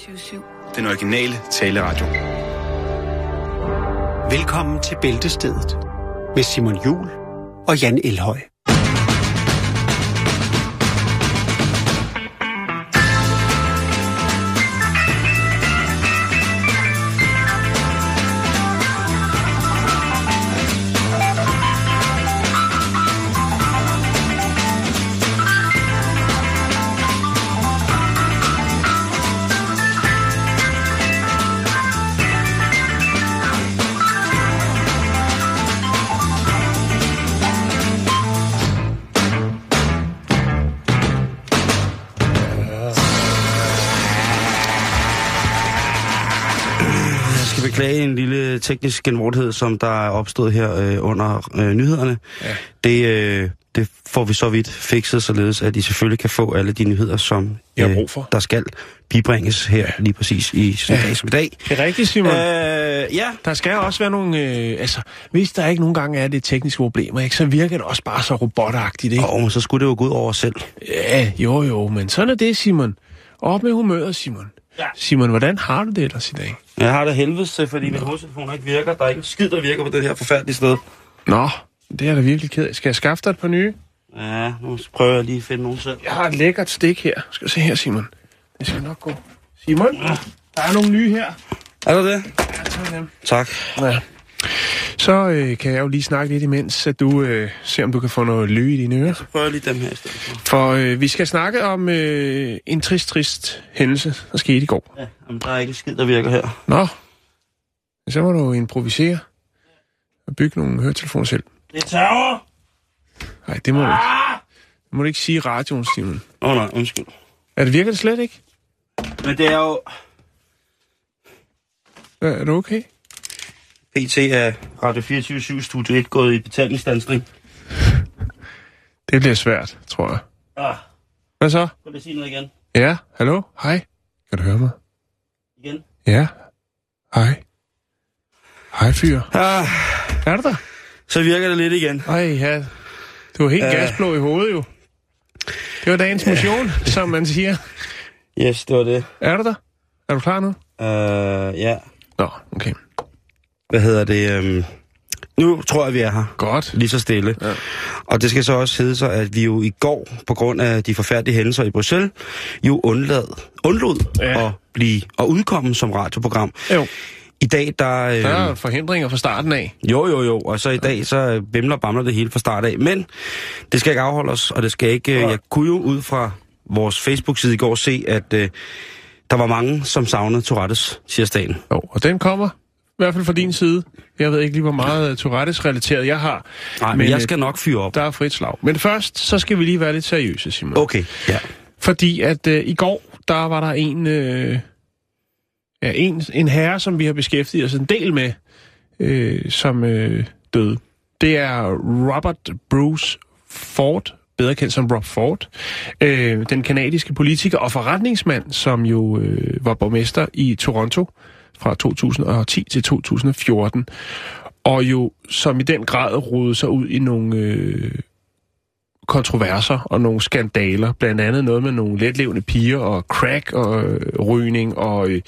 24-7. Den originale taleradio. Velkommen til Bæltestedet med Simon Jul og Jan Elhøj. Teknisk genvordighed, som der er opstået her øh, under øh, nyhederne. Ja. Det, øh, det får vi så vidt fikset, således at I selvfølgelig kan få alle de nyheder, som har brug for. der skal bibringes her ja. lige præcis i sådan en Ja. dag som i dag. Det er rigtigt, Simon. Øh, ja, Der skal også være nogle... Øh, altså, hvis der ikke nogle gange er det tekniske problemer, ikke, så virker det også bare så robotagtigt, ikke? og så skulle det jo gå ud over os selv. Ja, jo, jo, men sådan er det, Simon. Op med humøret, Simon. Ja. Simon, hvordan har du det ellers i dag? Jeg har det helvedes til, fordi min hovedtelefon ikke virker. Der er ikke en skid, der virker på det her forfærdelige sted. Nå, det er da virkelig ked af. Skal jeg skaffe dig et par nye? Ja, nu prøver jeg lige at finde nogen selv. Jeg har et lækkert stik her. Skal se her, Simon. Det skal nok gå. Simon, der er nogle nye her. Er der det? Ja, tag dem. Tak. Ja. Så øh, kan jeg jo lige snakke lidt imens, at du øh, ser, om du kan få noget lø i dine ører. Så prøver jeg lige dem her i stedet for. For øh, vi skal snakke om øh, en trist, trist hændelse, der skete i går. Ja, jamen, der er ikke en skid, der virker her. Nå, så må du improvisere og bygge nogle høretelefoner selv. Det er terror! Nej, det må du ikke. Det må du ikke sige i radioen, Simon. Åh oh, nej, undskyld. Er det virker det slet ikke? Men det er jo... Er, er du okay? PT er Radio 24 Studio 1 gået i betalingsstandsning. Det bliver svært, tror jeg. Ah, Hvad så? kan du sige noget igen? Ja, hallo? Hej. Kan du høre mig? Igen? Ja. Hej. Hej, fyr. Ah, Er du der? så virker det lidt igen. Ej, ja. Du er helt Øh. gasblå i hovedet, jo. Det var dagens motion, som man siger. Yes, det var det. Er du der? Er du klar nu? Uh, ja, Nå, okay. Hvad hedder det? Um... Nu tror jeg, vi er her. Godt. Lige så stille. Ja. Og det skal så også hedde sig, at vi jo i går, på grund af de forfærdelige hændelser i Bruxelles, jo undlad, undlod Ja. at, blive, at udkomme som radioprogram. Jo, I dag, der... Øh, der er forhindringer fra starten af. Jo, jo, jo. Og så i dag, så bimler og bamler det hele fra start af. Men det skal ikke afholde os, og det skal ikke... Øh, jeg kunne jo ud fra vores Facebook-side i går se, at øh, der var mange, som savnede Tourettes tirsdagen. Jo, og den kommer hvert fald fra din side. Jeg ved ikke lige, hvor meget uh, Tourettes-relateret jeg har. Nej, men, men jeg øh, skal nok fyre op. Der er frit slag. Men først, så skal vi lige være lidt seriøse, Simon. Okay, ja. Fordi at uh, i går, der var der en, uh, ja, en, en herre, som vi har beskæftiget os en del med, uh, som uh, døde. Det er Robert Bruce Ford, bedre kendt som Rob Ford, øh, den kanadiske politiker og forretningsmand, som jo øh, var borgmester i Toronto fra 2010 til 2014, og jo som i den grad rodede sig ud i nogle øh, kontroverser og nogle skandaler, blandt andet noget med nogle letlevende piger og crack og øh, rygning og øh,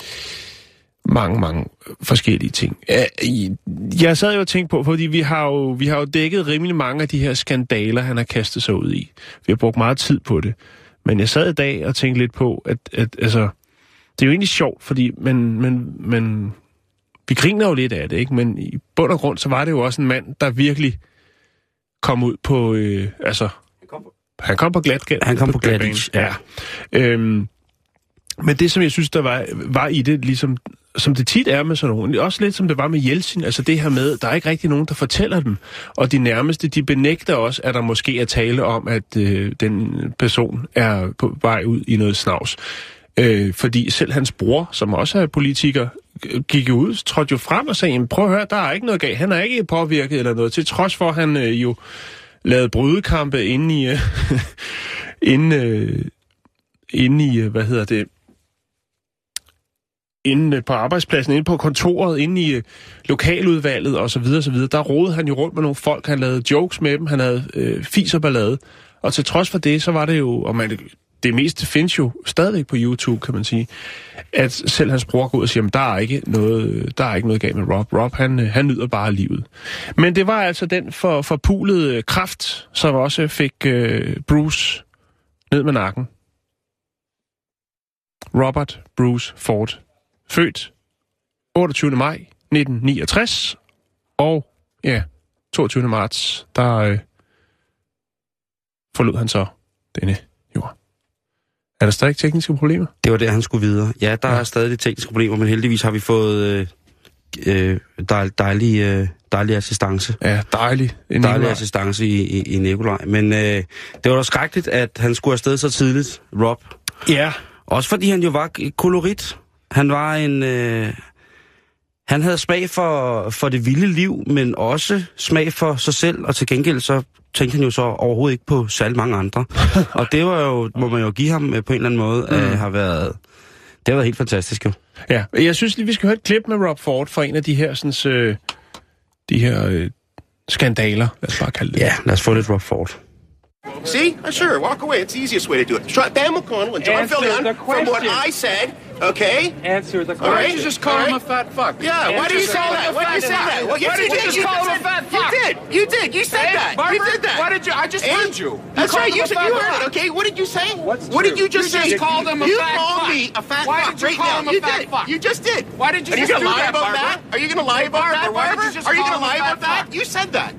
mange, mange forskellige ting. Jeg sad jo og tænkte på, fordi vi har, jo, vi har jo dækket rimelig mange af de her skandaler, han har kastet sig ud i. Vi har brugt meget tid på det. Men jeg sad i dag og tænkte lidt på, at, at altså, det er jo egentlig sjovt, fordi men, men, men, vi griner jo lidt af det, ikke? Men i bund og grund, så var det jo også en mand, der virkelig kom ud på, øh, altså, han kom på glat, Han kom på glat glatbanen. is, ja. Øhm, men det, som jeg synes, der var, var i det, ligesom, som det tit er med sådan nogen, også lidt som det var med Jeltsin, altså det her med, der er ikke rigtig nogen, der fortæller dem, og de nærmeste, de benægter også, at der måske er tale om, at øh, den person er på vej ud i noget snavs. Øh, fordi selv hans bror, som også er politiker, gik jo ud, trådte jo frem og sagde, prøv at høre, der er ikke noget galt. Han er ikke påvirket eller noget, til trods for, at han øh, jo lavede brydekampe inde i, øh, inde, øh, inde i, øh, hvad hedder det, inde øh, på arbejdspladsen, inde på kontoret, inde i øh, lokaludvalget og så videre, så videre. Der rodede han jo rundt med nogle folk, han lavede jokes med dem, han havde øh, fis og ballade. Og til trods for det, så var det jo, og man, det meste findes jo stadigvæk på YouTube, kan man sige. At selv hans bror går ud og siger, at der er ikke noget, der er ikke noget galt med Rob. Rob, han, øh, han nyder bare livet. Men det var altså den for, forpulede øh, kraft, som også fik øh, Bruce ned med nakken. Robert Bruce Ford. Født 28. maj 1969. Og ja, 22. marts, der øh, forlod han så denne. Er der stadig tekniske problemer? Det var det, han skulle videre. Ja, der ja. er stadig tekniske problemer, men heldigvis har vi fået øh, øh, dejlig, dejlig, øh, dejlig assistance. Ja, dejlig. En dejlig assistance i, i, i Nikolaj. Men øh, det var da skrækkeligt, at han skulle afsted så tidligt, Rob. Ja. Også fordi han jo var kolorit. Han var en... Øh, han havde smag for, for det vilde liv, men også smag for sig selv, og til gengæld så tænkte han jo så overhovedet ikke på særlig mange andre. og det var jo, må man jo give ham øh, på en eller anden måde, mm. at har været, det har været helt fantastisk jo. Ja, jeg synes lige, vi skal høre et klip med Rob Ford fra en af de her, sådan, øh, de her øh, skandaler, lad os bare kalde det. Ja, lad os få lidt Rob Ford. See? Uh, sure, walk away. It's the easiest way to do it. Try Bam McConnell and John Answer Fillion, from what. I said, okay? Answer the question. right. Why you just call All him a fat fuck? Yeah, why Answer did you the say that? question. Why did you say that? Well, yes, Why did you did. just call him a said- fat You did. You did. You said Hey, that. Barbara, you did that. why did you- I just heard you. You That's called right. him You a fat you heard fuck. it. Okay. What did you say? What's what did you just You say? just called him a you fat called fuck. me a fat Why fuck did you call him a fat fuck? You just did. Why did you Are you just gonna do lie that, about Barbara? that? Are you gonna lie about that, Barbara? Are you gonna lie about that? You said that.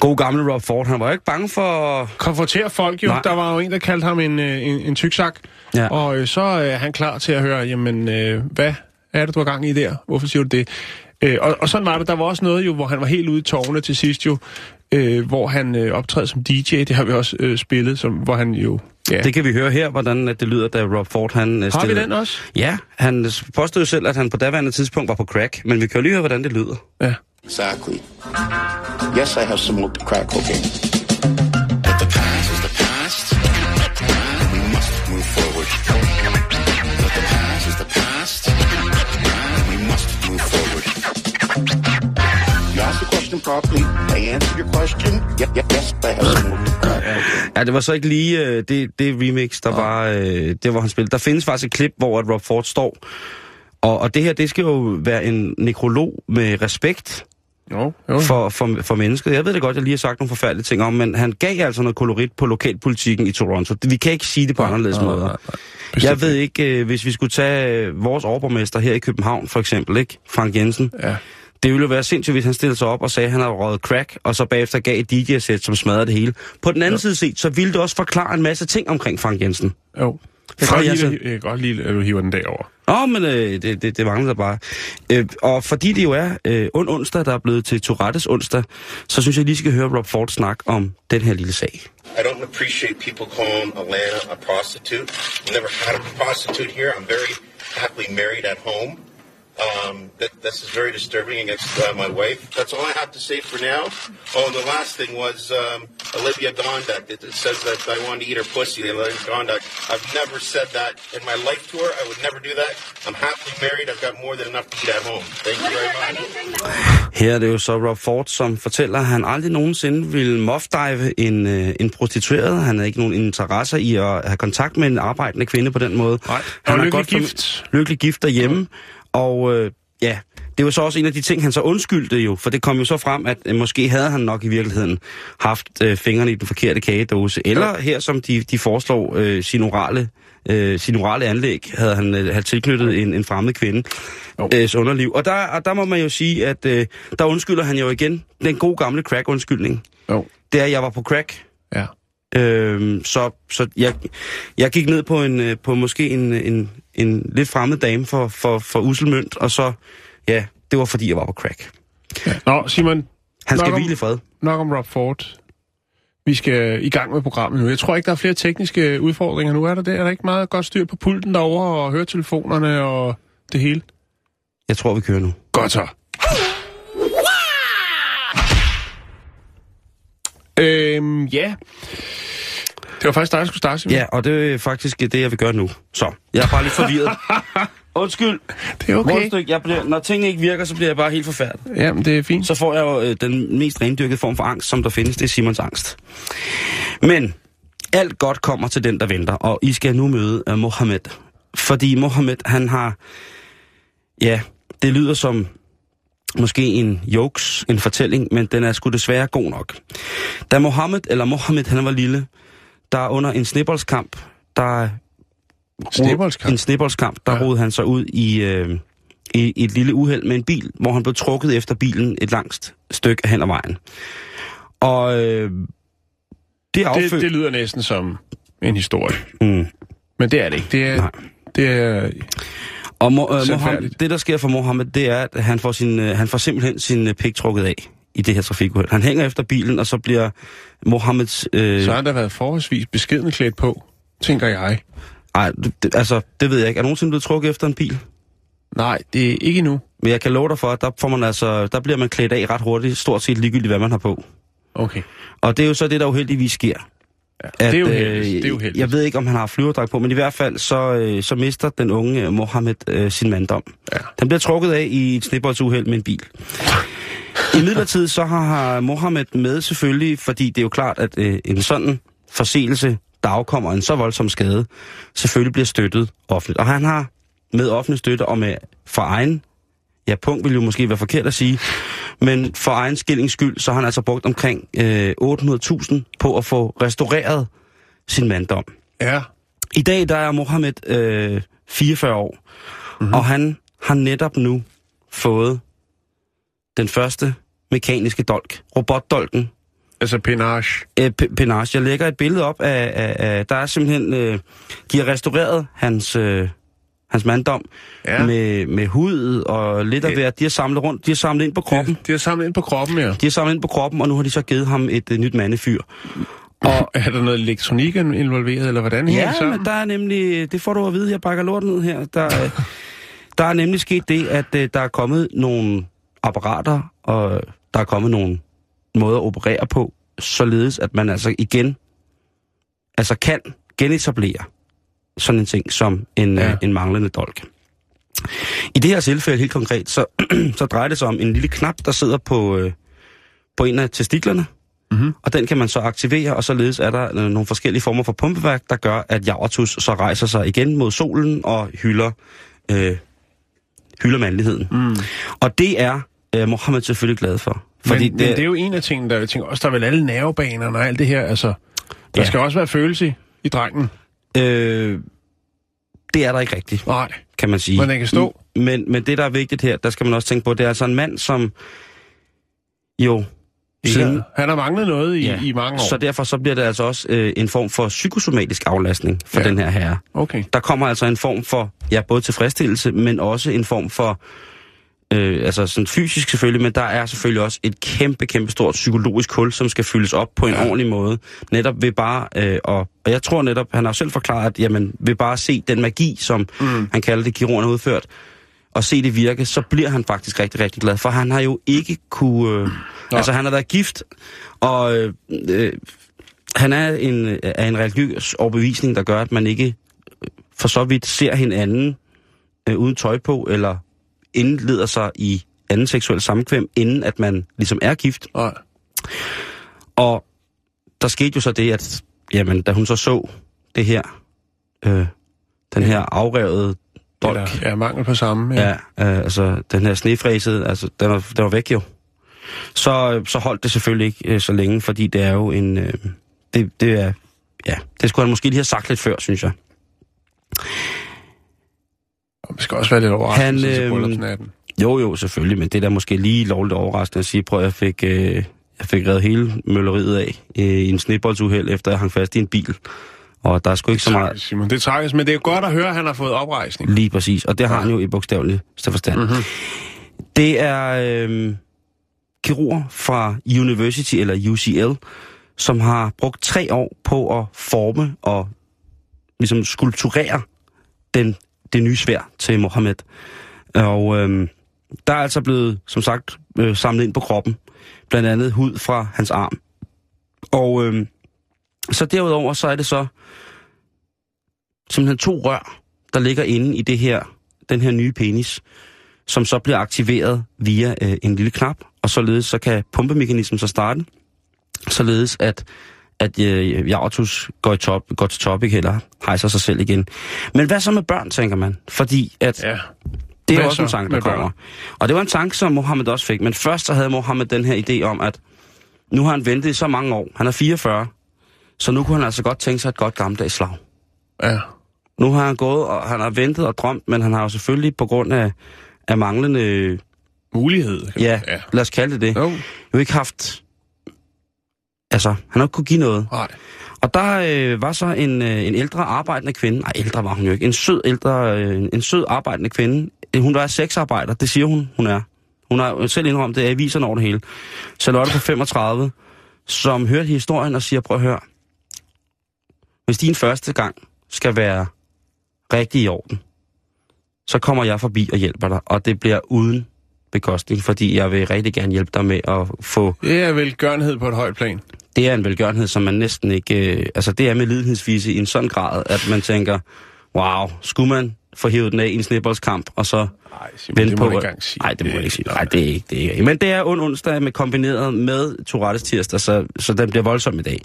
God gamle Rob Ford, han var ikke bange for... konfrontere folk jo. Nej. Der var jo en, der kaldte ham en, øh, en, en tyksak. Ja. Og øh, så er han klar til at høre, jamen, øh, hvad er det, du har gang i der? Hvorfor siger du det? Øh, og, og sådan var det. Der var også noget jo, hvor han var helt ude i tårne til sidst jo, øh, hvor han øh, optræder som DJ. Det har vi også øh, spillet, som, hvor han jo... Ja. Det kan vi høre her, hvordan at det lyder, da Rob Ford han øh, har vi stillede- den også? Ja, han påstod jo selv, at han på daværende tidspunkt var på crack, men vi kan jo lige høre, hvordan det lyder. Ja. Exactly. Yes, I have smoked crack cocaine. But the past is the past. We must move forward. But the past is the past. We must move forward. You asked the question properly. I answered your question. Yep, yep, yes, I have smoked crack cocaine. Ja, det var så ikke lige øh, det, det remix, der var, øh, det hvor han spillede. Der findes faktisk et klip, hvor at Rob Ford står, og, og det her, det skal jo være en nekrolog med respekt Jo, jo. for, for, for mennesket. Jeg ved det godt, jeg lige har sagt nogle forfærdelige ting om, men han gav altså noget kolorit på lokalpolitikken i Toronto. Vi kan ikke sige det på anderledes nej, måder. nej, nej. Jeg ved ikke, øh, hvis vi skulle tage øh, vores overborgmester her i København, for eksempel, ikke? Frank Jensen. Ja. Det ville jo være sindssygt, hvis han stillede sig op og sagde, at han har røget crack, og så bagefter gav et DJ-sæt, som smadrede det hele. På den anden ja. side set, så ville det også forklare en masse ting omkring Frank Jensen. Jo. Jeg Fra kan, godt jer lide, jeg kan godt lide, at du hiver den derover. Åh, men øh, det, det, det mangler bare. Øh, og fordi det jo er øh, ond onsdag, der er blevet til Tourettes onsdag, så synes jeg lige skal høre Rob Ford snakke om den her lille sag. I don't appreciate people calling Alana a prostitute. I've never had a prostitute here. I'm very happily married at home. Um, that, this is very disturbing against uh, my wife. That's all I have to say for now. Oh, and the last thing was um, Olivia Gondak. It, it says that I want to eat her pussy. Olivia Gondak. I've never said that in my life to her. I would never do that. I'm happily married. I've got more than enough to eat at home. Thank you very much. Her er det jo så Rob Ford, som fortæller, at han aldrig nogensinde vil moffdive en, øh, en prostitueret. Han havde ikke nogen interesse i at have kontakt med en arbejdende kvinde på den måde. Nej, han er lykkelig godt gift. Lykkelig gift derhjemme. Og øh, ja, det var så også en af de ting, han så undskyldte jo, for det kom jo så frem, at øh, måske havde han nok i virkeligheden haft øh, fingrene i den forkerte kagedåse. Eller her, som de, de foreslår, øh, sin orale øh, sin orale anlæg, havde han øh, havde tilknyttet en, en fremmed kvinde øh, underliv. Og der, og der må man jo sige, at øh, der undskylder han jo igen den gode gamle crack-undskyldning. Jo. Det er, at jeg var på crack. Ja. Øhm, så så jeg, jeg gik ned på en øh, på måske en, en, en lidt fremmed dame for, for, for uselmønt, og så, ja, det var fordi, jeg var på crack. Nå, Simon, Han skal om- hvile i fred. nok om Rob Ford. Vi skal i gang med programmet nu. Jeg tror ikke, der er flere tekniske udfordringer nu. Er der det? Er der ikke meget godt styr på pulten derovre og høretelefonerne og det hele? Jeg tror, vi kører nu. Godt så. Øhm, ja. Det var faktisk dig, der skulle starte, Simon. Ja, og det er faktisk det, jeg vil gøre nu. Så, jeg er bare lidt forvirret. Undskyld. Det er okay. Rundstykke, jeg bliver, når tingene ikke virker, så bliver jeg bare helt forfærdet. Jamen, det er fint. Så får jeg jo øh, den mest rendyrkede form for angst, som der findes, det er Simons angst. Men, Alt godt kommer til den, der venter, og I skal nu møde uh, Mohammed. Fordi Mohammed, han har... Ja, det lyder som måske en jokes, en fortælling, men den er sgu desværre god nok. Da Mohammed, eller Mohammed, han var lille, der under en snibboldskamp, der... Snibboldskamp? En snibboldskamp, der Ja. rodede han sig ud i, øh, i, et lille uheld med en bil, hvor han blev trukket efter bilen et langt stykke hen ad vejen. Og øh, det er Det, det lyder næsten som en historie. Mm. Men det er det ikke. Det er, Nej. det er Og Mo, øh, Mohammed, det, der sker for Mohammed, det er, at han får, sin, øh, han får simpelthen sin øh, pik trukket af i det her trafikuheld. Han hænger efter bilen, og så bliver Mohammeds... Øh, Så har han da været forholdsvis beskeden klædt på, tænker jeg. ej, det, det, altså, det ved jeg ikke. Er nogensinde blevet trukket efter en bil? Nej, det er ikke endnu. Men jeg kan love dig for, at der, får man altså, der bliver man klædt af ret hurtigt, stort set ligegyldigt, hvad man har på. Okay. Og det er jo så det, der uheldigvis sker. Ja, det er jo heldigt. Det er jo heldigt. Jeg ved ikke, om han har flyverdragt på, men i hvert fald så, øh, så mister den unge øh, Mohammed øh, sin manddom. Ja. Den bliver trukket af i et snibboldsuheld med en bil. I midlertid så har, Mohammed med selvfølgelig, fordi det er jo klart, at øh, en sådan forseelse, der afkommer en så voldsom skade, selvfølgelig bliver støttet offentligt. Og han har med offentlig støtte og med for egen, ja punkt vil jo måske være forkert at sige, men for egen skillings skyld, så har han altså brugt omkring øh, 800.000 på at få restaureret sin manddom. Ja. I dag der er Mohammed øh, 44 år, mm-hmm. og han har netop nu fået den første mekaniske dolk, robotdolken, Altså penage. øh, P- Penage. Jeg lægger et billede op af, af, af der er simpelthen, øh, de har restaureret hans, øh, hans manddom Ja. med, med hud og lidt af Ja. hvert. De har samlet rundt, de har samlet ind på kroppen. Det, det er samlet ind på kroppen, ja. De har samlet ind på kroppen, og nu har de så givet ham et øh, nyt mandefyr. Og er der noget elektronik involveret, eller hvordan hænger det Ja, sammen? men der er nemlig, det får du at vide, jeg bakker lort ned her. Der, øh, der er nemlig sket det, at øh, der er kommet nogle apparater, og der er kommet nogle måder at operere på, således at man altså igen altså kan genetablere sådan en ting som en, Ja. øh, en manglende dolk. I det her tilfælde helt konkret, så, så drejer det sig om en lille knap, der sidder på, øh, på en af testiklerne, Mhm. og den kan man så aktivere, og således er der øh, nogle forskellige former for pumpeværk, der gør, at Javertus så rejser sig igen mod solen og hylder, øh, hylder mandligheden. Mm. Og det er øh, Mohammed selvfølgelig glad for. Fordi men, det, men det er jo en af tingene, der jeg tænker, også der er vel alle nervebanerne og alt det her, altså, der ja. Ja. skal også være følelse i, i drengen. øh, det er der ikke rigtigt, Nej, kan man sige. men den kan stå. Men, men det, der er vigtigt her, der skal man også tænke på, det er altså en mand, som jo siden... Han har manglet noget i, Ja. i mange år. Så derfor så bliver det altså også øh, en form for psykosomatisk aflastning for Ja. ja. den her herre. Okay. Der kommer altså en form for, ja, både tilfredsstillelse, men også en form for, øh, altså sådan fysisk selvfølgelig, men der er selvfølgelig også et kæmpe, kæmpe stort psykologisk hul, som skal fyldes op på en Ja. ordentlig måde. Netop ved bare, øh, og, og jeg tror netop, han har selv forklaret, at jamen, ved bare at se den magi, som mm. han kalder det, kirurgen har udført, og se det virke, så bliver han faktisk rigtig, rigtig glad. For han har jo ikke kunne... Øh, altså, han har været gift, og øh, øh, han er en, er en religiøs overbevisning, der gør, at man ikke øh, for så vidt ser hinanden øh, uden tøj på, eller indleder sig i anden seksuel samkvem, inden at man ligesom er gift. Nej. Og der skete jo så det, at jamen, da hun så så det her, øh, den her afrevede dolk, Eller, ja, mangel på samme. Ja. Ja, øh, altså den her snefræsede, altså den var, den var væk jo. Så, øh, så holdt det selvfølgelig ikke øh, så længe, fordi det er jo en... Øh, det, det er... Ja, det skulle han måske lige have sagt lidt før, synes jeg. Og det skal også være lidt overraskelse Han, til øhm, bryllupsnatten. Jo, jo, selvfølgelig, men det er da måske lige lovligt overraskende at sige, prøv at jeg fik, øh, jeg fik reddet hele mølleriet af øh, i en snibboldsuheld, efter jeg hang fast i en bil. Og der er sgu ikke så meget Simon. Det er tragisk, men det er godt at høre, at han har fået oprejsning. lige præcis, og det har han jo i bogstavelig forstand. Mm-hmm. Det er øh, kirurger fra University eller UCL, som har brugt tre år på at forme og ligesom skulpturere den, det nye svær til Mohammed. Og øh, der er altså blevet, som sagt, øh, samlet ind på kroppen. Blandt andet hud fra hans arm. Og øh, så derudover, så er det så simpelthen to rør, der ligger inde i det her, den her nye penis, som så bliver aktiveret via øh, en lille knap, og således så kan pumpemekanismen så starte, således at, at øh, Javertus går, i top, går til top, ikke heller hejser sig selv igen. Men hvad så med børn, tænker man? Fordi at Ja. det er også så en tanke, der med børn? kommer. Og det var en tanke, som Mohammed også fik. Men først så havde Mohammed den her idé om, at nu har han ventet i så mange år. Han er 44, så nu kunne han altså godt tænke sig et godt gammeldags slag. Ja. Nu har han gået, og han har ventet og drømt, men han har jo selvfølgelig på grund af, af manglende, Mulighed. ja, ja. lad os kalde det det, Jo. jo ikke haft... Altså, han har ikke kunne give noget. Nej. Og der øh, var så en, øh, en ældre arbejdende kvinde, nej ældre var hun jo ikke, en sød ældre, øh, en sød arbejdende kvinde. Hun var sexarbejder, det siger hun, hun er. Hun har selv indrømt det, er aviserne over det hele. Charlotte på 35, som hørte historien og siger, prøv at høre, hvis din første gang skal være rigtig i orden, så kommer jeg forbi og hjælper dig, og det bliver uden bekostning, fordi jeg vil rigtig gerne hjælpe dig med at få Det er velgørenhed på et højt plan. Det er en velgørenhed, som man næsten ikke... Øh, altså, det er med lidenhedsvise i en sådan grad, at man tænker, wow, skulle man få hævet den af i en snibboldskamp, og så Nej, vente det på... må at- ikke sige. Nej, det må jeg ikke sige. Nej, det er ikke det. Er ikke. Men det er ond onsdag med kombineret med Tourettes tirsdag, så, så den bliver voldsom i dag.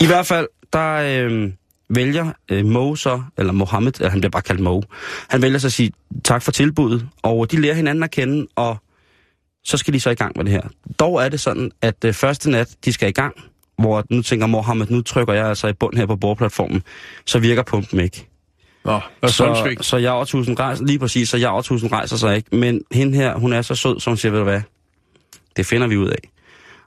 I hvert fald, der øh, vælger øh, Mo så, eller Mohammed, eller han bliver bare kaldt Mo, han vælger så at sige tak for tilbuddet, og de lærer hinanden at kende, og så skal de så i gang med det her. Dog er det sådan, at øh, første nat, de skal i gang, hvor nu tænker Mohammed, nu trykker jeg altså i bund her på bordplatformen, så virker pumpen ikke. Nå, og Så, så jeg over tusind rejser, lige præcis, så jeg over tusind rejser sig ikke. Men hende her, hun er så sød, som hun siger, ved du hvad, det finder vi ud af.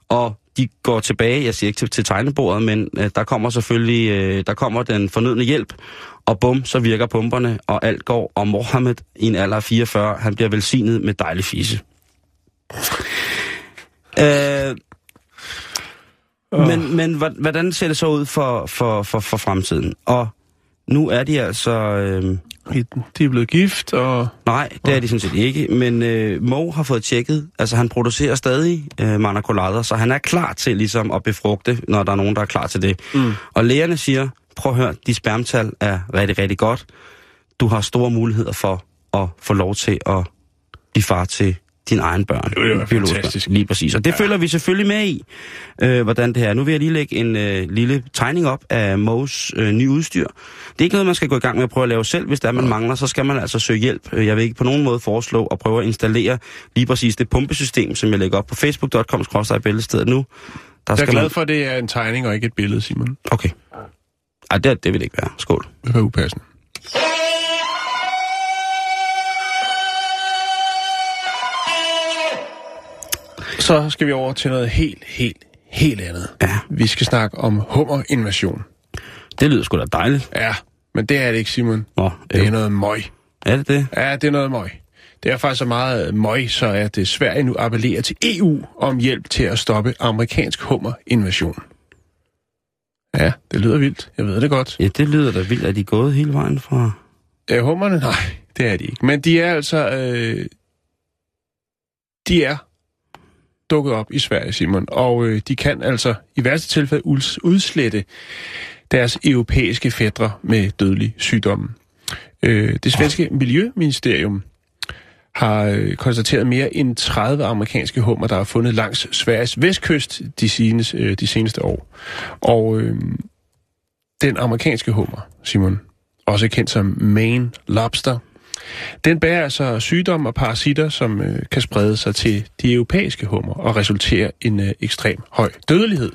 Og de går tilbage, jeg siger ikke til, til tegnebordet, men øh, der kommer selvfølgelig, øh, der kommer den fornødne hjælp, og bum, så virker pumperne, og alt går, og Mohammed i en alder af 44, han bliver velsignet med dejlig fisse. Øh, men, men hvordan ser det så ud for, for, for, for fremtiden? Og nu er de altså... Øh, De er blevet gift, og... Nej, det er de sådan set ikke. Men øh, Mo har fået tjekket, altså han producerer stadig øh, manacolader, så han er klar til ligesom at befrugte, når der er nogen, der er klar til det. Mm. Og lægerne siger, prøv at høre, de spermtal er rigtig, rigtig godt. Du har store muligheder for at få lov til at blive far til din egen børn. Det er jo Biologiske fantastisk. Børn. Lige præcis. Og det ja. følger vi selvfølgelig med i, øh, hvordan det her er. Nu vil jeg lige lægge en øh, lille tegning op af Moes øh, nye udstyr. Det er ikke noget, man skal gå i gang med at prøve at lave selv. Hvis der man mangler, så skal man altså søge hjælp. Øh, Jeg vil ikke på nogen måde foreslå at prøve at installere lige præcis det pumpesystem, som jeg lægger op på facebook.com bæltestedet nu. Der Jeg er skal glad man... for, at det er en tegning og ikke et billede, Simon. Okay. Ej, det, det vil det ikke være. Skål. Det var upassende. Så skal vi over til noget helt, helt, helt andet. Ja. Vi skal snakke om hummerinvasion. Det lyder sgu da dejligt. Ja, men det er det ikke, Simon. Nå, Det er øh, noget møg. er det det? Ja, det er noget møg. Det er faktisk så meget møg, så at øh, Sverige nu appellerer til EU om hjælp til at stoppe amerikansk hummerinvasion. Ja, det lyder vildt. Jeg ved det godt. Ja, det lyder da vildt. Er de gået hele vejen fra... Ja, hummerne? Nej, det er de ikke. Men de er altså... Øh, de er dukket op i Sverige, Simon. Og øh, de kan altså i værste tilfælde udslette deres europæiske fædre med dødelig sygdomme. Øh, det svenske Miljøministerium har øh, konstateret mere end 30 amerikanske hummer, der er fundet langs Sveriges vestkyst de seneste, øh, de seneste år. Og øh, den amerikanske hummer, Simon, også kendt som Maine lobster, den bærer altså sygdomme og parasitter, som øh, kan sprede sig til de europæiske hummer og resultere i en øh, ekstrem høj dødelighed.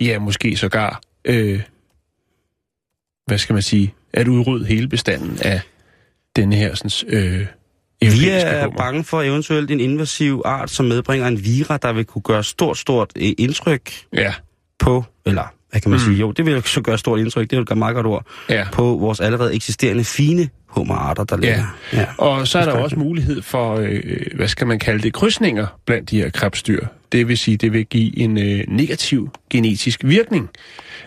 Ja, måske sågar, øh, hvad skal man sige, at udrydde hele bestanden af denne her sådan, øh, Vi er hummer. bange for eventuelt en invasiv art, som medbringer en vira, der vil kunne gøre stort, stort øh, indtryk Ja, på, eller hvad kan man mm. sige, jo, det vil så gøre stort indtryk, det jo et meget godt ord, ja. på vores allerede eksisterende fine hummerarter, der ligger. Ja. Og så er der også mulighed for, øh, hvad skal man kalde det, krydsninger blandt de her krebsdyr. Det vil sige, det vil give en øh, negativ genetisk virkning.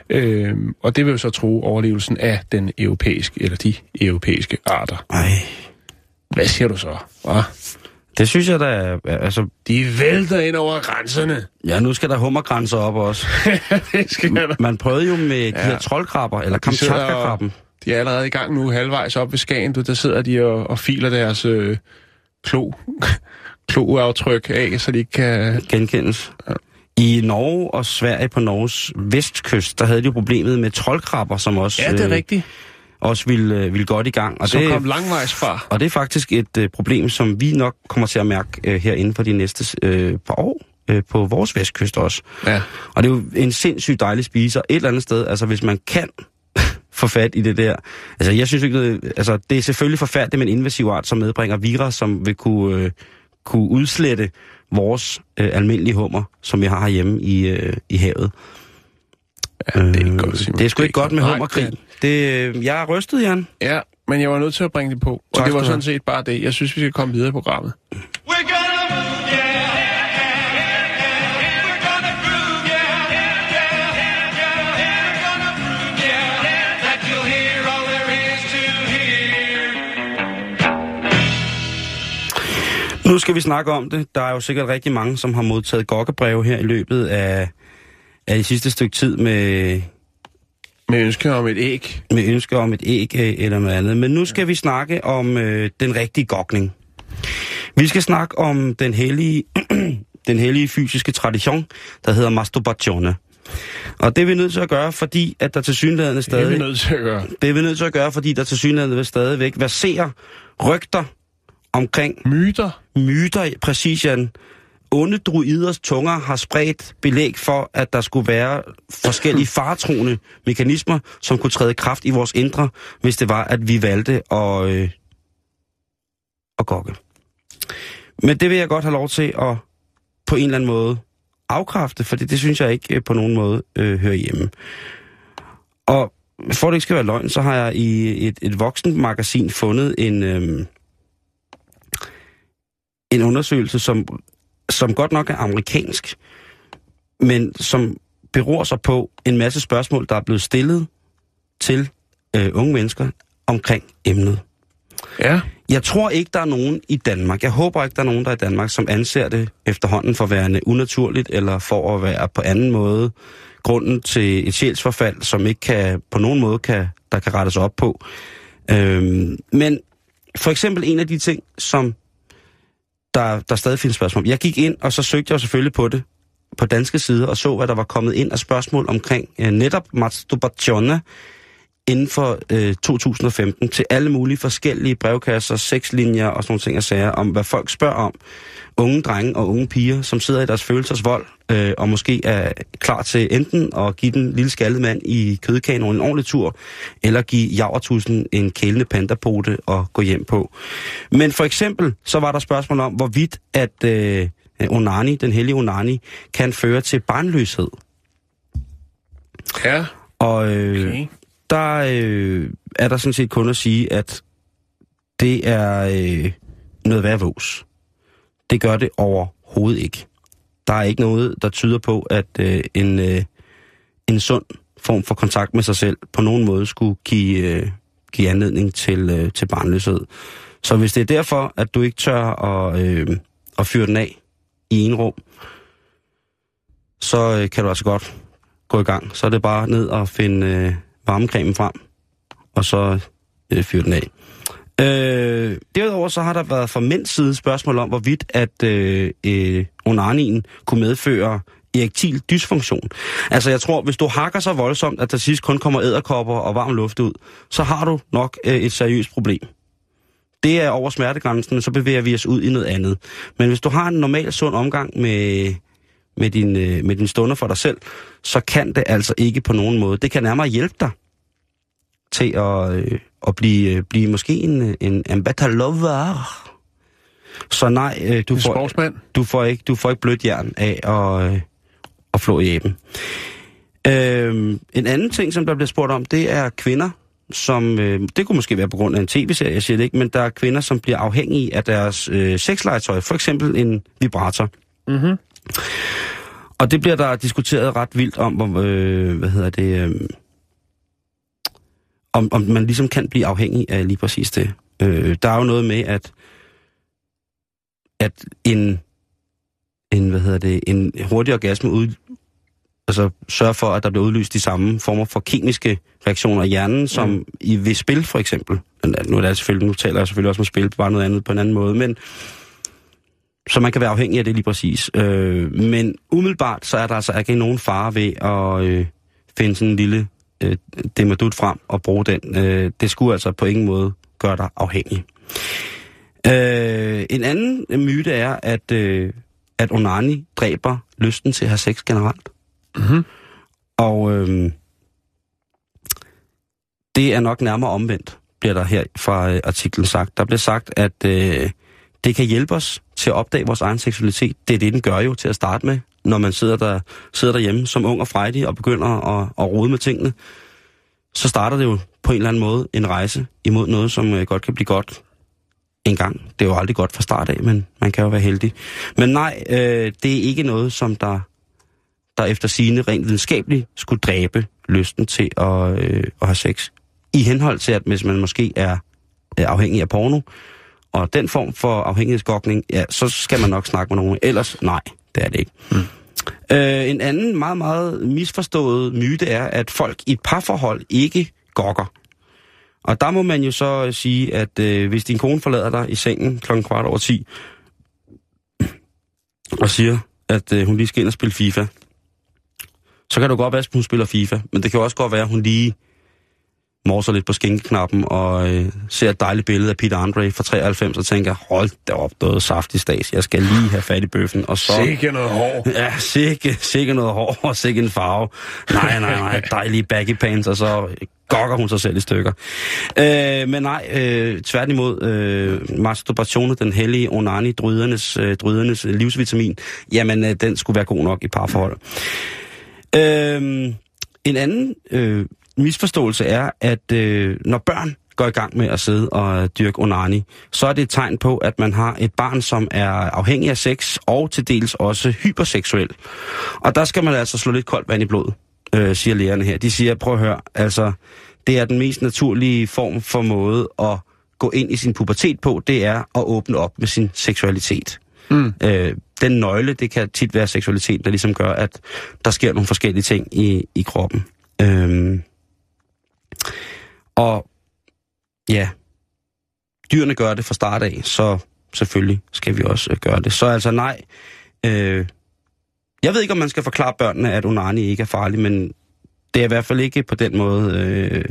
Øh, og det vil jo så tro overlevelsen af den europæiske, eller de europæiske arter. Ej, Hvad siger du så? Hva? Det synes jeg da, altså, De vælter ind over grænserne. ja, nu skal der hummergrænser op også. det skal der. Man prøvede jo med ja. de her troldkrabber, eller kamchatka-krabben. De er allerede i gang nu, halvvejs op ved Skagen. Du, der sidder de og, og filer deres øh, klo, kloaftryk af, så de ikke kan... Genkendes. I Norge og Sverige på Norges vestkyst, der havde de jo problemet med troldkrabber, som også, Ja, det er øh, rigtigt. Også ville, øh, ville godt i gang. Og Som det, kom langvejs fra. og det er faktisk et øh, problem, som vi nok kommer til at mærke øh, her inden for de næste øh, par år øh, på vores vestkyst også. Ja. Og det er jo en sindssygt dejlig spise, og et eller andet sted, altså hvis man kan få fat i det der. Altså jeg synes ikke, det, altså det er selvfølgelig forfærdeligt med en invasiv art, som medbringer virus, som vil kunne, øh, kunne udslette vores øh, almindelige hummer, som vi har herhjemme i, øh, i havet. ja, det er ikke Øh, godt, Simon. Det er sgu ikke godt med hummerkrig. Det- øh, jeg er rystet, Jan. Ja, men jeg var nødt til at bringe det på. Og Tak det var sådan set bare det. Jeg synes, vi skal komme videre i programmet. Nu skal vi snakke om det. Der er jo sikkert rigtig mange, som har modtaget gokkebreve her i løbet af, af det sidste stykke tid med, Med ønske om et æg. med ønsker om et æg øh, eller noget andet. Men nu skal vi snakke om øh, den rigtige gokning. Vi skal snakke om den hellige, den hellige fysiske tradition, der hedder masturbatione. Og det er vi nødt til at gøre, fordi at der til synligheden Det er stadig... vi nødt til at gøre. Det er vi nødt til at gøre, fordi der til synligheden stadigvæk verserer rygter omkring Myter. myter, præcis Jan. Onde druiders tunger har spredt belæg for, at der skulle være forskellige faretroende mekanismer, som kunne træde kraft i vores indre, hvis det var, at vi valgte at, øh, at gokke. Men det vil jeg godt have lov til at på en eller anden måde afkræfte, for det, det synes jeg ikke øh, på nogen måde øh, hører hjemme. Og for at det ikke skal være løgn, så har jeg i et, et voksenmagasin fundet en... Øh, en undersøgelse, som, som godt nok er amerikansk, men som beror sig på en masse spørgsmål, der er blevet stillet til øh, unge mennesker omkring emnet. Ja. Jeg tror ikke, der er nogen i Danmark, jeg håber ikke, der er nogen, der er i Danmark, som anser det efterhånden for værende unaturligt, eller for at være på anden måde grunden til et sjælsforfald, som ikke kan, på nogen måde kan, der kan rettes op på. Øhm, men for eksempel en af de ting, som der, der stadig findes spørgsmål. Jeg gik ind, og så søgte jeg selvfølgelig på det på danske side, og så, hvad der var kommet ind af spørgsmål omkring øh, netop masturbatione inden for øh, 2015 til alle mulige forskellige brevkasser, sexlinjer og sådan nogle ting og sager, om hvad folk spørger om. Unge drenge og unge piger, som sidder i deres følelsers vold, øh, og måske er klar til enten at give den lille skaldede mand i kødkanonen en ordentlig tur, eller give javertusen en kælende pandapote og gå hjem på. Men for eksempel, så var der spørgsmål om, hvorvidt at øh, onani, den hellige onani, kan føre til barnløshed. Ja. Og øh, Okay der øh, er der sådan set kun at sige, at det er øh, noget værd vås. Det gør det overhovedet ikke. Der er ikke noget, der tyder på, at øh, en, øh, en sund form for kontakt med sig selv på nogen måde skulle give, øh, give anledning til, øh, til barnløshed. Så hvis det er derfor, at du ikke tør at, øh, at fyre den af i en rum, så øh, kan du altså godt gå i gang. Så er det bare ned og finde øh, varmecremen frem, og så øh, fyre den af. Øh, derudover så har der været fra mænds side spørgsmål om, hvorvidt at øh, øh, onanien kunne medføre erektil dysfunktion. Altså jeg tror, hvis du hakker så voldsomt, at der sidst kun kommer æderkopper og varm luft ud, så har du nok øh, et seriøst problem. Det er over smertegrænsen, så bevæger vi os ud i noget andet. Men hvis du har en normal sund omgang med, med, din, øh, med din stunder for dig selv, så kan det altså ikke på nogen måde. Det kan nærmere hjælpe dig til at, øh, at blive, øh, blive måske en, en, lover. Så nej, øh, du, får, sportsmand. du, får ikke, du får ikke blødt jern af at, øh, at flå i æben. Øh, en anden ting, som der bliver spurgt om, det er kvinder, som, øh, det kunne måske være på grund af en tv-serie, jeg siger det ikke, men der er kvinder, som bliver afhængige af deres øh, sexlegetøj, for eksempel en vibrator. Mhm. Og det bliver der diskuteret ret vildt om, hvor, øh, hvad hedder det, øh, om, om man ligesom kan blive afhængig af lige præcis det. Øh, der er jo noget med, at, at en, en, hvad hedder det, en hurtig orgasme ud, altså sørger for, at der bliver udløst de samme former for kemiske reaktioner i hjernen, som mm. i ved spil for eksempel. Nu, er det selvfølgelig, nu taler jeg selvfølgelig også om spil, bare noget andet på en anden måde, men så man kan være afhængig af det lige præcis. Øh, men umiddelbart, så er der altså ikke nogen fare ved at øh, finde sådan en lille øh, demadut frem og bruge den. Øh, det skulle altså på ingen måde gøre dig afhængig. Øh, en anden myte er, at, øh, at onani dræber lysten til at have sex generelt. Mhm. Og øh, det er nok nærmere omvendt, bliver der her fra øh, artiklen sagt. Der bliver sagt, at øh, det kan hjælpe os til at opdage vores egen seksualitet. Det er det, den gør jo til at starte med, når man sidder, der, sidder derhjemme som ung og frejdig og begynder at, at rode med tingene. Så starter det jo på en eller anden måde en rejse imod noget, som øh, godt kan blive godt en gang. Det er jo aldrig godt fra start af, men man kan jo være heldig. Men nej, øh, det er ikke noget, som der, der efter sine rent videnskabeligt skulle dræbe lysten til at, øh, at have sex. I henhold til, at hvis man måske er øh, afhængig af porno, og den form for afhængighedsgokning, ja, så skal man nok snakke med nogen. Ellers, nej, det er det ikke. Mm. Øh, en anden meget, meget misforstået myte er, at folk i et parforhold ikke gokker. Og der må man jo så sige, at øh, hvis din kone forlader dig i sengen klokken kvart over 10, og siger, at øh, hun lige skal ind og spille FIFA, så kan jo godt være, at hun spiller FIFA, men det kan også godt være, at hun lige morser lidt på skænkeknappen og øh, ser et dejligt billede af Peter Andre fra 93 og tænker, hold da op, noget saftig stas, jeg skal lige have fat i bøffen. Og så, Sikke noget hår. Ja, sikke, sikke noget hår og sikke en farve. Nej, nej, nej, dejlige baggy pants, og så gokker hun sig selv i stykker. Øh, men nej, øh, tværtimod, øh, masturbation, den hellige onani, drydernes, øh, drydernes livsvitamin, jamen, øh, den skulle være god nok i parforhold. Øh, en anden øh, misforståelse er, at øh, når børn går i gang med at sidde og dyrke onani, så er det et tegn på, at man har et barn, som er afhængig af sex, og til dels også hyperseksuel. Og der skal man altså slå lidt koldt vand i blodet, øh, siger lægerne her. De siger, prøv at høre, altså, det er den mest naturlige form for måde at gå ind i sin pubertet på, det er at åbne op med sin seksualitet. Mm. Øh, den nøgle, det kan tit være seksualitet, der ligesom gør, at der sker nogle forskellige ting i, i kroppen. Øhm, og ja, dyrene gør det fra start af, så selvfølgelig skal vi også øh, gøre det. Så altså nej, øh, jeg ved ikke, om man skal forklare børnene, at onani ikke er farlig, men det er i hvert fald ikke på den måde øh,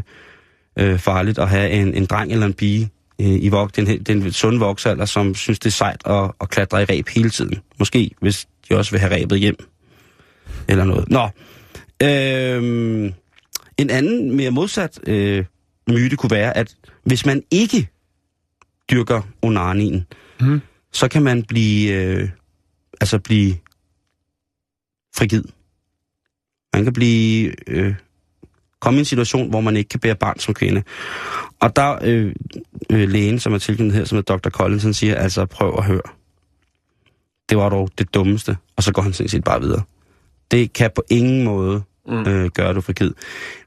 øh, farligt at have en, en dreng eller en pige øh, i vok, den, den sunde voksalder, som synes, det er sejt at, at klatre i ræb hele tiden. Måske, hvis de også vil have ræbet hjem. Eller noget. Nå. Øh, en anden, mere modsat øh, myte kunne være, at hvis man ikke dyrker onanien, Mhm. så kan man blive, øh, altså blive frigid. Man kan blive, øh, komme i en situation, hvor man ikke kan bære barn som kvinde. Og der øh, øh, lægen, som er tilknyttet her, som er Dr. Collins, han siger, altså prøv at høre. Det var dog det dummeste. Og så går han sådan set bare videre. Det kan på ingen måde mm. øh, gøre du frigid.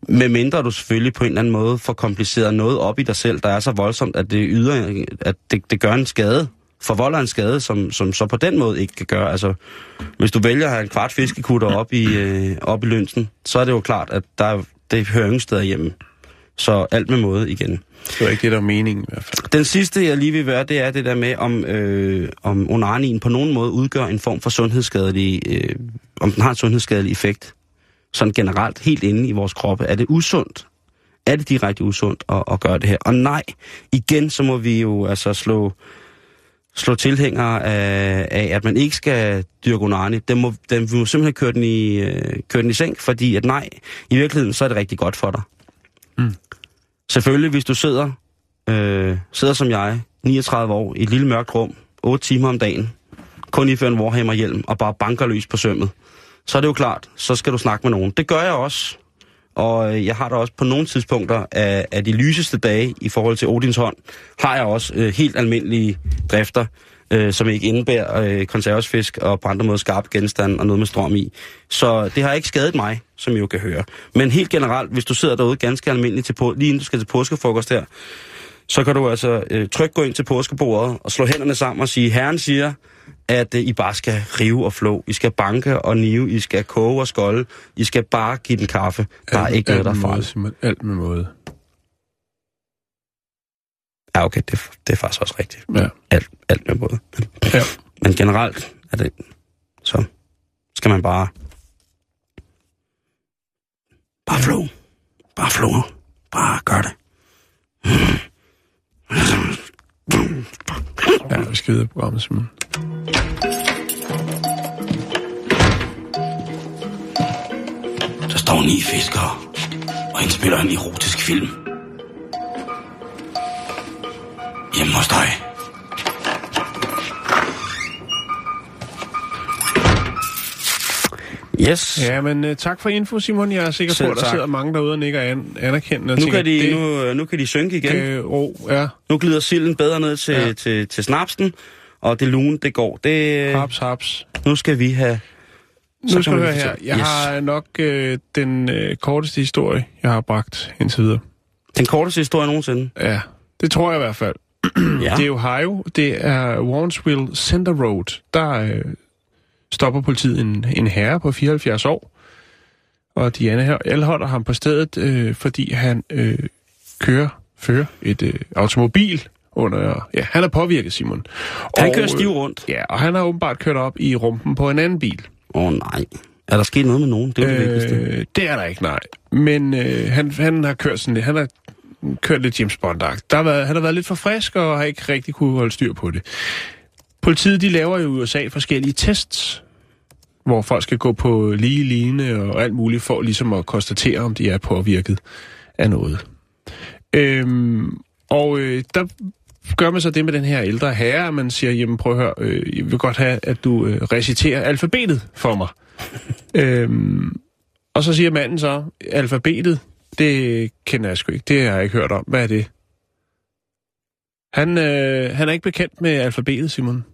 Med mindre du selvfølgelig på en eller anden måde får kompliceret noget op i dig selv, der er så voldsomt, at det yder, at det, det gør en skade, forvolder en skade, som, som så på den måde ikke kan gøre. Altså, hvis du vælger at have en kvart fiskekutter op i, øh, op i lønsen, så er det jo klart, at der er, det hører ingen steder hjemme. Så alt med måde igen. Det var ikke det, der var meningen i hvert fald. Den sidste, jeg lige vil være, det er det der med, om, øh, om onanien på nogen måde udgør en form for sundhedsskadelig, øh, om den har en sundhedsskadelig effekt. Sådan generelt, helt inde i vores kroppe. Er det usundt? Er det direkte usundt at, at gøre det her? Og nej, igen så må vi jo altså slå, slå tilhængere af, af, at man ikke skal dyrke onani. Den må, den, vi må simpelthen køre den, i, øh, køre den i seng, fordi at nej, i virkeligheden så er det rigtig godt for dig. Selvfølgelig, hvis du sidder, øh, sidder som jeg, 39 år, i et lille mørkt rum, 8 timer om dagen, kun ifører en Warhammer-hjelm og bare banker løs på sømmet, så er det jo klart, så skal du snakke med nogen. Det gør jeg også. Og øh, jeg har da også på nogle tidspunkter af, af de lyseste dage i forhold til Odins hånd, har jeg også øh, helt almindelige drifter, øh, som ikke indebærer øh, konservesfisk og på andre måder skarpe genstande og noget med strøm i. Så det har ikke skadet mig, som I jo kan høre. Men helt generelt, hvis du sidder derude ganske almindeligt til på, lige inden du skal til påskefrokost her, så kan du altså øh, trygt gå ind til påskebordet og slå hænderne sammen og sige, Herren siger, at øh, I bare skal rive og flå. I skal banke og nive, I skal koge og skolde. I skal bare give den kaffe. Der er Alt- ikke noget, der er måde, farligt. Alt med måde. Ja, okay, det, det er faktisk også rigtigt. Ja. Alt, alt med både. ja. Men generelt er det, så skal man bare... Bare flow. Bare flow. Bare gør det. Ja, skal videre i programmet, Simon. Der står ni fiskere og indspiller en erotisk film. Hjemme hos dig. Yes. Ja, men uh, tak for info, Simon. Jeg er sikker Selv på, at der tak. sidder mange derude og nikker an, anerkendende. Nu tænker, kan, de, det, nu, nu kan de synke igen. Øh, ro, ja. Nu glider silden bedre ned til, Ja. ja. til, til snapsen, og det lune, det går. Det, Haps, haps. nu skal vi have... Nu så skal kan du høre her. Jeg Yes. har nok øh, den øh, korteste historie, jeg har bragt indtil videre. Den korteste historie nogensinde. Ja, det tror jeg i hvert fald. Ja. Det er Ohio. Det er Warrensville Center Road. Der øh, stopper politiet en, en herre på 74 år. Og de anholder ham på stedet, øh, fordi han øh, kører, fører et øh, automobil under... Ja, han er påvirket, Simon. Han Og, kører øh, stiv rundt. Ja, og han har åbenbart kørt op i rumpen på en anden bil. Åh oh, nej. Er der sket noget med nogen? Det er det vigtigste. Øh, det er der ikke, nej. Men øh, han, han har kørt sådan lidt, han har kørt lidt James bond Der har været, han har været lidt for frisk og har ikke rigtig kunne holde styr på det. Politiet de laver jo i USA forskellige tests, hvor folk skal gå på lige line og alt muligt for ligesom at konstatere, om de er påvirket af noget. Øhm, og øh, der gør man så det med den her ældre herre, at man siger, jamen prøv at høre, øh, jeg vil godt have, at du øh, reciterer alfabetet for mig. øhm, og så siger manden så, alfabetet, det kender jeg sgu ikke, det har jeg ikke hørt om. Hvad er det? Han, øh, han er ikke bekendt med alfabetet, Simon.